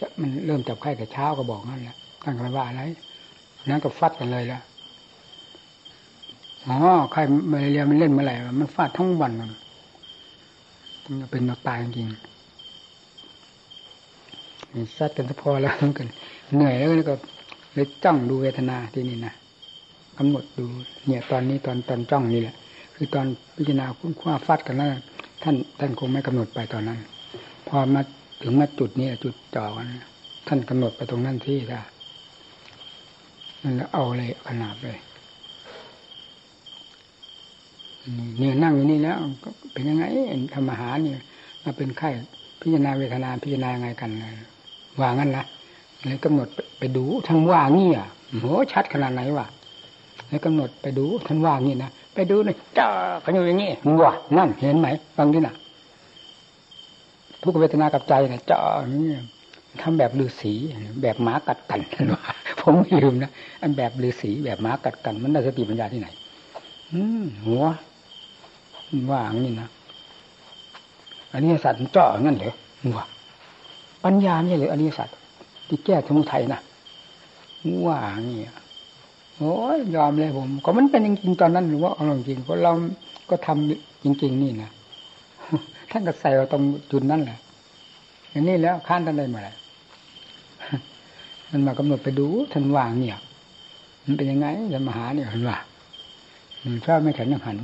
จะมันเริ่มจับไข้แต่เช้าก็บอกนั่นแหละท่านก็ไม่ว่าอะไร นั้นก็ฟัดกันเลยแล้ว อ๋อไข้มาเรียมันเล่นเมื่อไหร่มันฟาดทั้งวันมันมันเป็นมาตายจริงซัดกันสะพอแล้วกัน เหนื่อยแล้วก็เลยจ้องดูเวทนาที่นี่นะกำหนดดู เนี่ยตอนนี้ตอนตอนจ้องนี่แหละ คือตอนพิจารณาคุ้นคว้าฟัดกันแล้วท่านท่านคงไม่กำหนดไปตอนนั้น พอมาถึงมาจุดนี้จุดจ่อกันท่านกำหนดไปตรงนั้นที่ได้นั่นแล้วเอาเลยขนาดเลย เนี่ยนั่งอยู่นี่แล้วก็เป็นยังไงธรรมหาเนี่ยมาเป็นไข้พิจารณาเวทนาพิจารณาไงกันว่างั้นนะเลยกำหนดไปดูทั้งว่างี้อะโหชัดขนาดไหนวะแล้วกำหนดไปดูท่านว่างี้นะไปดูนะจ้ากันอยู่อย่างนี้ว่านั่นเห็นไหมฟังดินะทุกเวทนากับใจนะจ้านี่ทำแบบฤาษีแบบหมากัดกันนว่าผมไม่ลืมนะอันแบบฤาษีแบบหมากัดกัน มันได้สติปัญญาที่ไหน อืมหัว ว่างนี่นะอันนี้สัตว์มันเจาะงั้นเหรอว่าปัญญาไม่ใช่หรืออันนี้สัตว์ที่แก้สมุทัยนะว่าเนี่โอ้ยยอมเลยผม ก็มันเป็นจริงๆตอนนั้นหรือว่าเอาจริงเพราะเราก็ทำจริง ๆ นี่นะท่านก็ใส่เราตรงจุดนั้นแหละอย่างนี้แล้วข้านท่านได้มาแล้วมันมากำหนดไปดูท่านวางเนี่ย มันเป็นยังไงจะมาหาเนี่ยเห็นว่ามันชอบไม่แข็งยังหัน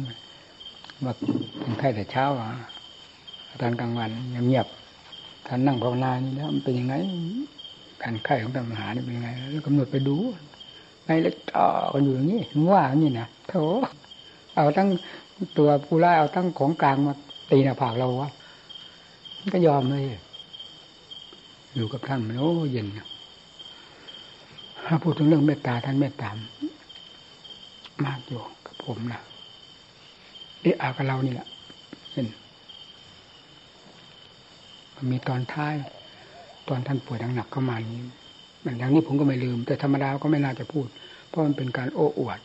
ว่าเป็นไข้แต่เช้าอะตอนกลางวันเงียบท่านนั่งภาวนานี่แล้วมันเป็นยังไงการไข้ของท่านมหานี่เป็นยังไงแล้วกำหนดไปดูในเล็กต่อกันอยู่อย่างนี้ว่างนี่นะโถเอาตั้งตัวผู้ร้ายเอาตั้งของกลางมาตีหน้าผากเราวะมันก็ยอมเลยอยู่กับท่านมันโอ้เย็นถ้าพูดถึงเรื่องเมตตาท่านเมตตามากอยู่กับผมนะ เอะอากับเรานี่แหละเห็นมันมีตอนท้าย ตอนท่านป่วยหนักเข้ามานี้มันอย่างนี้ผมก็ไม่ลืม แต่ธรรมดาก็ไม่น่าจะพูด เพราะมันเป็นการโอ้อวด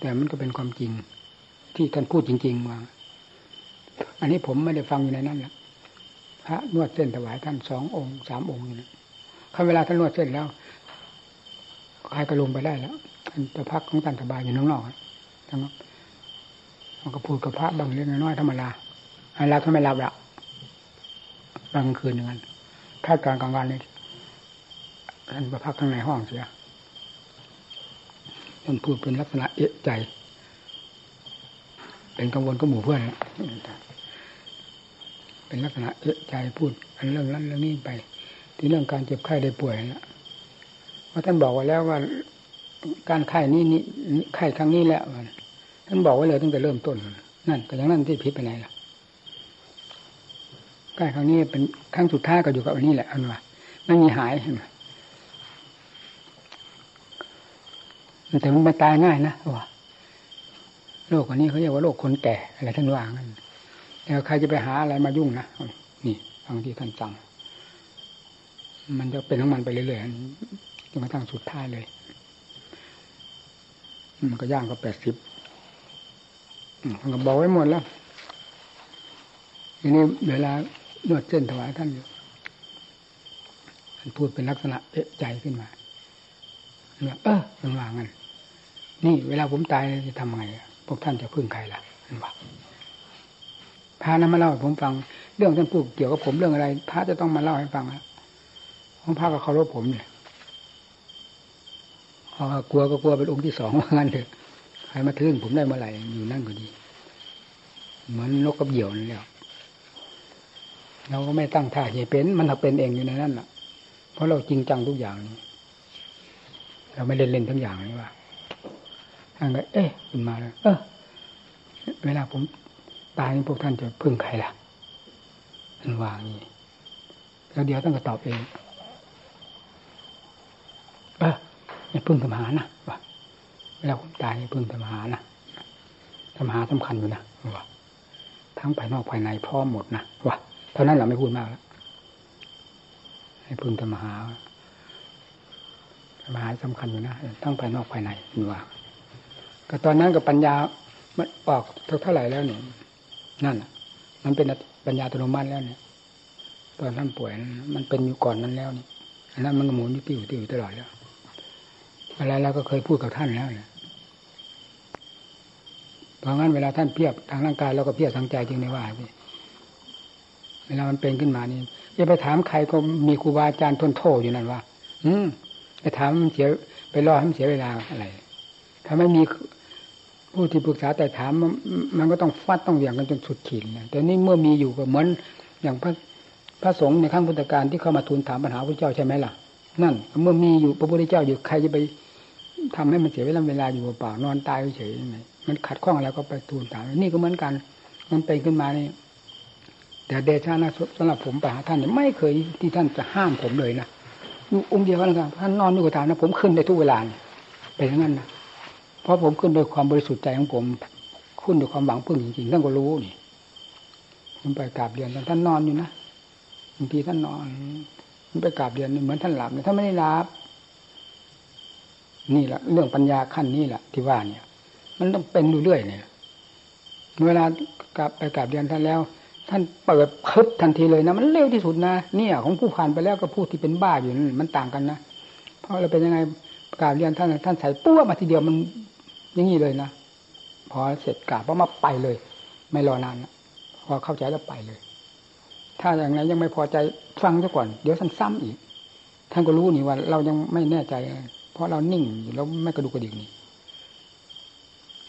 แต่มันก็เป็นความจริง ที่ท่านพูดจริง ๆมาอันนี้ผมไม่ได้ฟังอยู่ในนั้นแหละพระนวดเส้นถวายท่านสององค์สามองค์นี่นะถ้าเวลาท่านนวดเส้นแล้วใครก็ลงไปได้แล้วท่านจะพักของท่านสบายอยู่ข้างนอกทั้ง มันก็พูดกับพระบางเล็กน้อยธรรมดาเวลาท่านไม่รับละบางคืนอย่างนั้นถ้ากลางกลางวันนี่ท่านไปพักข้างในห้องเสียท่านพูดเป็นลักษณะเอะใจ เป็นกังวลกับหมู่เพื่อนเป็นลักษณะเอะใจพูดอันเรื่องนั้นเรื่องนี้ไป ที่เรื่องการเจ็บไข้ได้ป่วยนะเพราะท่านบอกไว้แล้วว่า การไข้นี้นี่ไข้ครั้งนี้แหละ ท่านบอกไว้เลยตั้งแต่เริ่มต้น นั่นก็อย่างนั้นที่พิษไปไหนล่ะไข้ครั้งนี้เป็นครั้งสุดท้ายก็อยู่กับอันนี้แหละอันว่าไม่มีหายเห็นไหมแต่มันไม่ตายง่ายนะว่าโรคอันนี้เขาเรียกว่าโรคคนแก่อะไรท่านว่างั้นแล้วใครจะไปหาอะไรมายุ่งนะนี่บางที่ท่านสั่งมันจะเป็นของมันไปเรื่อยๆจนกระทั่งสุดท้ายเลย มันก็ย่างก็แปดสิบ ก็บอกไว้หมดแล้วทีนี้เวลานวดเส้นถวายท่านอยู่ท่านพูดเป็นลักษณะเอะใจขึ้นมาเนี่ยเออมันว่างันนี่เวลาผมตายจะทำไงพวกท่านจะพึ่งใครล่ะมันว่าพระนั้นมาเล่าให้ผมฟัง เรื่องท่านพูดเกี่ยวกับผมเรื่องอะไร พระจะต้องมาเล่าให้ฟังของพระก็เคารพผมเนี่ยกลัวก็กลัวเป็นองค์ที่สองว่างั้นเถอะ ครมาทึ่งผมได้เมื่อไหร่อยู่นั่นก็ดี เหมือนนกกับเหยี่ยวนั่นแหละเราก็ไม่ตั้งท่าจะเป็น มันเป็นเองอยู่ในนั้นแหละเพราะเราจริงจังทุกอย่างนี้เราไม่เล่นเล่นทั้งอย่างนี่ว่าทางก็เอ๊ะขึ้นมาเลยเออเวลาผมตายพวกท่านจะพึ่งใครล่ะมันวางนี้แล้วเดี๋ยวท่านก็ตอบเองเออไม่พึ่งธรรมหานะว่า เวลาผมตายพึ่งธรรมหานะธรรมหาสำคัญอยู่นะว่าทั้งภายนอกภายในพร้อมหมดนะว่าเท่านั้นเราไม่พูดมากแล้วให้พึ่งธรรมหาธรรมหาสำคัญอยู่นะทั้งภายนอกภายในว่าก็ตอนนั้นกับปัญญามันออกเท่าไหร่แล้วเนี่ยนั่นมันเป็นปัญญาอัตโนมัติแล้วเนี่ย ตอนท่านป่วยมันเป็นอยู่ก่อนนั้นแล้วนี่อันนั้นมันก็หมุนอยู่ที่อยู่ที่อยู่ตลอดแล้วอะไรเราก็เคยพูดกับท่านแล้วเนี่ย เพราะงั้นเวลาท่านเพียบทางร่างกายเราก็เพียบทางใจจริงในว่าสิเวลามันเป็นขึ้นมานี่จะไปถามใครก็มีครูบาอาจารย์ทนโทษอยู่นั่นว่า อืมไปถามมันเสียไปรอให้มันเสียเวลาอะไรถ้าไม่มีผู้ที่ปรึกษาแต่ถามมันก็ต้องฟัดต้องเหวี่ยงกันจนสุดขีดนะแต่นี่เมื่อมีอยู่ก็เหมือนอย่างพระพระสงฆ์ในขั้งพุทธการที่เข้ามาทูลถามปัญหาพระเจ้าใช่ไหมล่ะ นั่น เมื่อมีอยู่พระพุทธเจ้าอยู่ใครจะไปทำให้มันเสียเวลาเวลาอยู่เปล่านอนตายเฉยยังไง มันขัดข้องอะไรก็ไปทูลถามนี่ก็เหมือนกัน มันเป็นขึ้นมานี่แต่เดชานะสำหรับผมไปหาท่านเนี่ยไม่เคยที่ท่านจะห้ามผมเลยนะองค์เดียวกันนะครับท่านนอนอยู่กับท่านนะผมขึ้นได้ทุกเวลาเป็นอย่างนั้นนะเพราะผมขึ้นโดยความบริสุทธิ์ใจของผมขึ้นด้วยความหวังพึ่งจริงๆท่านก็รู้นี่ผมไปกราบเรียนท่านนอนอยู่นะบางทีท่านนอนผมไปกราบเรียนเหมือนท่านหลับเนี่ยท่านไม่ได้หลับนี่แหละเรื่องปัญญาขั้นนี้แหละที่ว่าเนี่ย มันต้องเป็นเรื่อยๆเนี่ย เวลากลับไปกราบเรียนท่านแล้ว ท่านเปิดพึบทันทีเลยนะมันเร็วที่สุดนะเนี่ยของผู้ผ่านไปแล้วกับผู้ที่เป็นบ้าอยู่นั่นมันต่างกันนะเพราะเราเป็นยังไงกราบเรียนท่านท่านใส่ปั้วมาทีเดียวมันอย่างนี้เลยนะพอเสร็จกราบก็มาไปเลย ไม่รอนานนะพอเข้าใจแล้วไปเลย ถ้าอย่างไรยังไม่พอใจฟังซะก่อน เดี๋ยวท่านซ้ำอีก ท่านก็รู้นี่ว่า เรายังไม่แน่ใจ เพราะเรานิ่งแล้วไม่กระดูกกระดิกนี่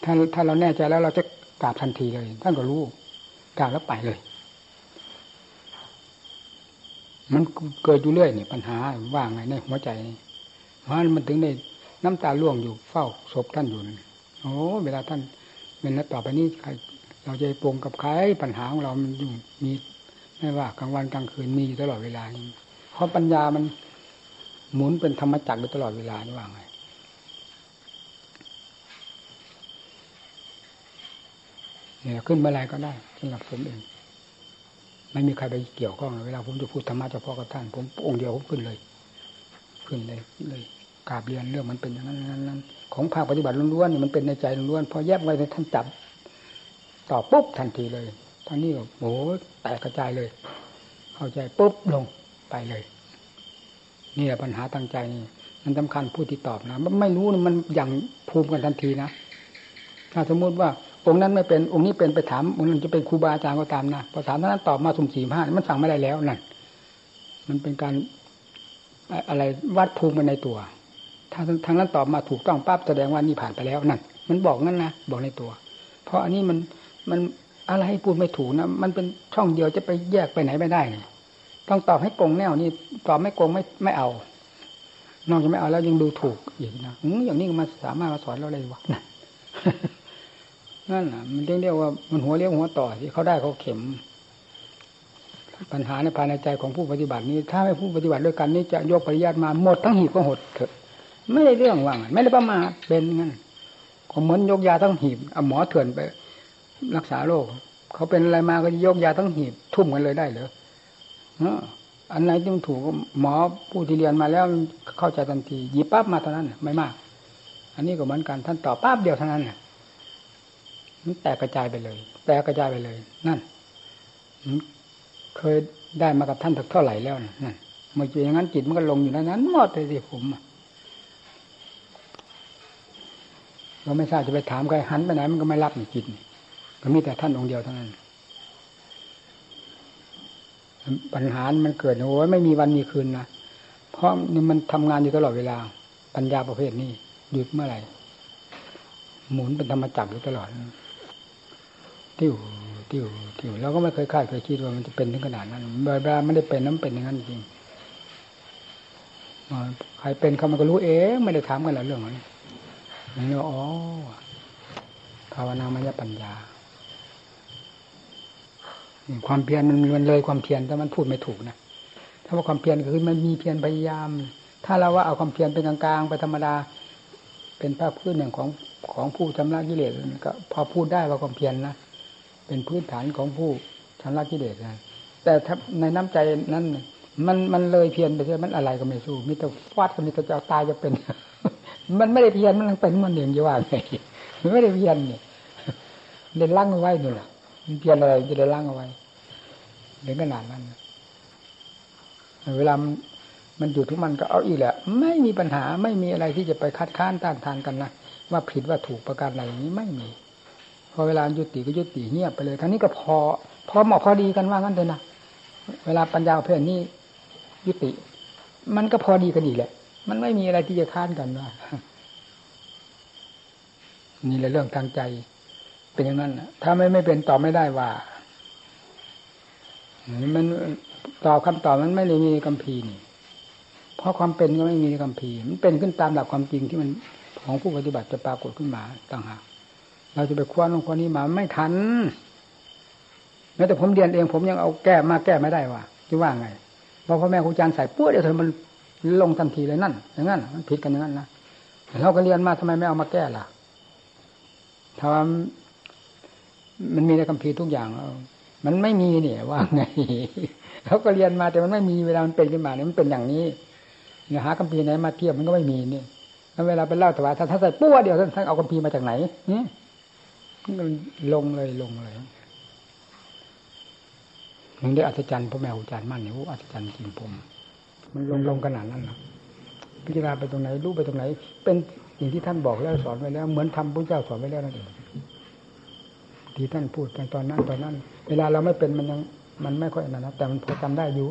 ถ้าถ้าเราแน่ใจแล้วเราจะกราบทันทีเลย ท่านก็รู้กราบแล้วไปเลย มันเกิดอยู่เรื่อยเนี่ยปัญหาว่าไงในหัวใจเพราะมันถึงได้น้ำตาล่วงอยู่เฝ้าศพท่านอยู่โอ้เวลาท่านเป็นแล้วต่อไปนี้ใครเราจะปรงกับใครปัญหาของเรามันอยู่มีไม่ว่ากลางวันกลางคืนมีตลอดเวลาเพราะปัญญามันหมุนเป็นธรรมจักรอยู่ตลอดเวลานี่ว่าไง เนี่ยขึ้นเมื่อไรก็ได้สำหรับผมเอง ไม่มีใครไปเกี่ยวข้องเวลาผมจะพูดธรรมะเฉพาะกับท่าน ผมองค์เดียวผมขึ้นเลย ขึ้นเลยเลยกราบเรียนเรื่องมันเป็นอย่างนั้นนั้นของภาคปฏิบัติล้วนๆมันเป็นในใจล้วนๆพอแยบไว้ท่านจับตอบปุ๊บทันทีเลยท่านนี้ก็โอ้แตกกระจายเลย เข้าใจปุ๊บลงไปเลยนี่แหละปัญหาตั้งใจนี่มันสาคัญผู้ที่ตอบนะไม่รู้มันอย่างภูมิกันทันทีนะถ้าสมมุติว่า องค์นั้นไม่เป็นองค์นี้เป็นไปถามองค์นั้นจะเป็นครูบาอาจารย์ก็ตามนะพอถามนั้นตอบมาสุ่มสี่ห้ามันสั่งไม่ได้แล้วนั่นมันเป็นการอะไรวัดภูมิมันในตัว ถ้าทางนั้นตอบมาถูกต้องปั๊บแสดงว่านี่ผ่านไปแล้วนั่นมันบอกงั้นนะบอกในตัว เพราะอันนี้มันมันอะไรให้พูดไม่ถูกนะมันเป็นช่องเดียวจะไปแยกไปไหนไม่ได้เนี่ยต้องตอบให้กงแนวนี่ตอบไม่กงไม่ไม่เอา นอกจากไม่เอาแล้วยังดูถูกอีกนะอย่างนี้มาสามารถมาสอนเราเลยวะนั่ นั่นแหละมันเรียกว่ามันหัวเลี้ยวหัวต่อที่เขาได้เขาเข็ม ปัญหาในภายในใจของผู้ปฏิบัตินี้ ถ้าไม่ผู้ปฏิบัติด้วยกันนี้จะยกปริยัติมาหมดทั้งหีบก็หดเถอะ ไม่ได้เรื่องว่างไม่ได้ประมาทเป็นงั้นก็เหมือนยกยาทั้งหีบเอาหมอเถื่อนไป รักษาโรคเขาเป็นอะไรมาก็ยกยาทั้งหีบทุ่มกันเลยได้เหรออันไหนที่มันถูกหมอผู้ที่เรียนมาแล้วเข้าใจทันทีหยิบปั๊บมาเท่านั้นไม่มาก อันนี้ก็เหมือนกันท่านตอบปั๊บเดียวเท่านั้น มันแตกกระจายไปเลย แตกกระจายไปเลย นั่นเคยได้มากับท่านเท่าไหร่แล้วนั่นเมื่ออย่างนั้นจิตมันก็ลงอยู่ในนั้นหมดเลยสิผมเราไม่ทราบจะไปถามใครหันไปไหนมันก็ไม่รับในจิตก็มีแต่ท่านองค์เดียวเท่านั้นปัญหา มันเกิดโอ้ยไม่มีวันมีคืนนะ เพราะมันทำงานอยู่ตลอดเวลา ปัญญาประเภทนี้หยุดเมื่อไหร่ หมุนเป็นธรรมจักรอยู่ตลอด ติ้วติ้วติ้วเราก็ไม่เคยคาดเคยคิดว่ามันจะเป็นถึงขนาดนั้นเวลาไม่ได้เป็นน้ำเป็นอย่างนั้นจริงใครเป็นเขามันก็รู้เองไม่ได้ถามกันหลายเรื่องนี้นี่อ๋อภาวนามยปัญญาความเพียรมันมันเลยความเพียรแต่มันพูดไม่ถูกนะถ้าว่าความเพียรคือมันมีเพียรพยายาม ถ้าเราว่าเอาความเพียรเป็นกลางๆไปธรรมดา เป็นภาพพื้นหนึ่งของของผู้ชำระกิเลสก็ พอพูดได้ว่าความเพียรนะ เป็นพื้นฐานของผู้ชำระกิเลสนะแต่ในน้ำใจนั้นมันมันเลยเพียรไปเถอะมันอะไรก็ไม่สู้มีแต่ฟาดก็มีแต่จะเอาตายจะเป็น มันไม่ได้เพียรมันเป็นมันเองจะว่าไงมันไม่ได้เพียรเนี่ยเดินล่างเอาไว้นี่แหละมันเพียรอะไรจะได้ล่างเอาไว้ถึงขนาดนั้นเวลามันอยู่ทุกมันก็เอาอีกแหละ ไม่มีปัญหาไม่มีอะไรที่จะไปคัดค้านต้านทานกันนะว่าผิดว่าถูกประการอะไรอย่างนี้ไม่มี พอเวลายุติก็ยุติเงียบไปเลยทั้งนี้ก็พอพอเหมาะพอดีกันว่างั้นเลยนะเวลาปัญญาเพื่อนนี่ยุติ มันก็พอดีกันอีกแหละ มันไม่มีอะไรที่จะค้านกันว่านี่แหละเรื่องทางใจ เป็นอย่างนั้นถ้าไม่ไม่เป็นตอบไม่ได้ว่ามันตอบคำตอบมันไม่ได้มีคำพีนี่เพราะความเป็นก็ไม่มีคำพีมันเป็นขึ้นตามหลักความจริงที่มันของผู้ปฏิบัติจะปรากฏขึ้นมาต่างหาก เราจะไปคว้าลงคว้านี้มาไม่ทันแม้แต่ผมเรียนเองผมยังเอาแก้มาแก้ไม่ได้ว่าจะว่าไงพอพ่อแม่ครูอาจารย์ใส่ปุ๊บเดี๋ยวเธอมันลงทันทีเลยนั่น อย่างนั้นมันผิดกันอย่างนั้นนะเราก็เรียนมาทำไมไม่เอามาแก้ล่ะถ้ามันมีในคำพีร์ทุกอย่างมันไม่มีเนี่ยว่าไงเขาก็เรียนมาแต่มันไม่มีเวลามันเป็นขึ้นมาเนี่ยมันเป็นอย่างนี้เนื้อหาคัมภีร์ไหนมาเทียบมันก็ไม่มีนี่แล้วเวลาไปเล่าถวายถ้าถ้าใส่ปั้วเดียวท่านเอาคัมภีร์มาจากไหนนี่ ลงเลยลงเลยถึงได้อัศจรรย์พ่อแม่อาจารย์มั่นเนี่ยโอ้อัศจรรย์จริงผม มันลงลงขนาดนั้นนะพิจารณาไปตรงไหนรู้ไปตรงไหน เป็นสิ่งที่ท่านบอกแล้วสอนไว้แล้ว เหมือนทำพระเจ้าสอนไว้แล้วนั่นเองที่ท่านพูดในตอนนั้นตอนนั้น เวลาเราไม่เป็นมันยังมันไม่ค่อยนะนนะแต่มันพอจำได้อยู่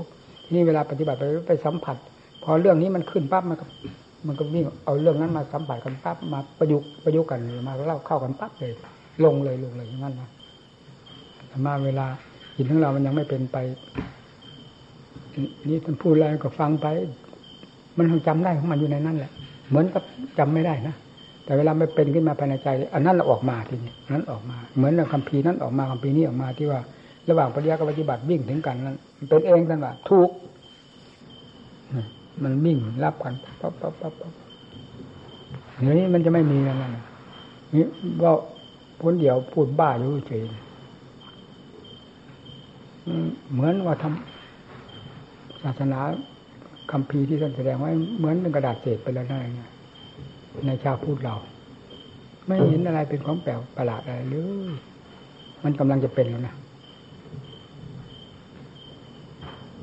นี่เวลาปฏิบัติไปไปสัมผัส พอเรื่องนี้มันขึ้นปั๊บมันก็มันก็วิ่งเอาเรื่องนั้นมาสัมผัสกันปั๊บมาประยุกต์ประยุกต์กันมาเล่าเข้ากันปั๊บเลย ลงเลยลงเลยอย่างนั้นนะแต่มาเวลาจิตของเรามันยังไม่เป็นไป นี่ท่านพูดอะไรก็ฟังไป มันต้องจำได้ของมันอยู่ในนั้นแหละ เหมือนกับจำไม่ได้นะแต่เวลาไม่เป็นขึ้นมาภายในใจ อันนั้นเราออกมาทีนี้นั้นออกมา เหมือนกับคำพีนั้นออกมาคำพีนี้ออกมาที่ว่า ระหว่างปริยัติกับปฏิบัติวิ่งถึงกันนั้นเป็นเองท่านว่าถูกมันวิ่งรับกันปั๊บปั๊บปั๊บปั๊บเดี๋ยวนี้มันจะไม่มีนั่นนะนี่ว่า พ้นเดียวพูดบ้าอยู่เฉยเหมือนว่าทำศาสนาคำพีที่ท่านแสดงไว้เหมือนเป็นกระดาษเศษไปแล้วนั่นเองในชาวพูดเรา ไม่เห็นอะไรเป็นของแปลกประหลาดอะไรเลยมันกำลังจะเป็นแล้วนะ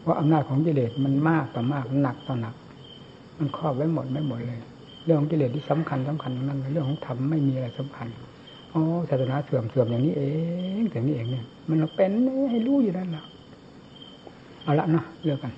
เพราอำนาจของกิเลสมันมากต่อมากหนักต่อหนัก มันครอบไว้หมดไม่หมดเลย เรื่องของกิเลสที่สำคัญสำคัญนั้นเรื่องของธรรมไม่มีอะไรสำคัญ อ๋อศาสนาเสื่อมเสื่อมอย่างนี้เองแต่นี้เองเนี่ย มันเป็นให้รู้อยู่นั่นแหละเอาละนะเลิกกัน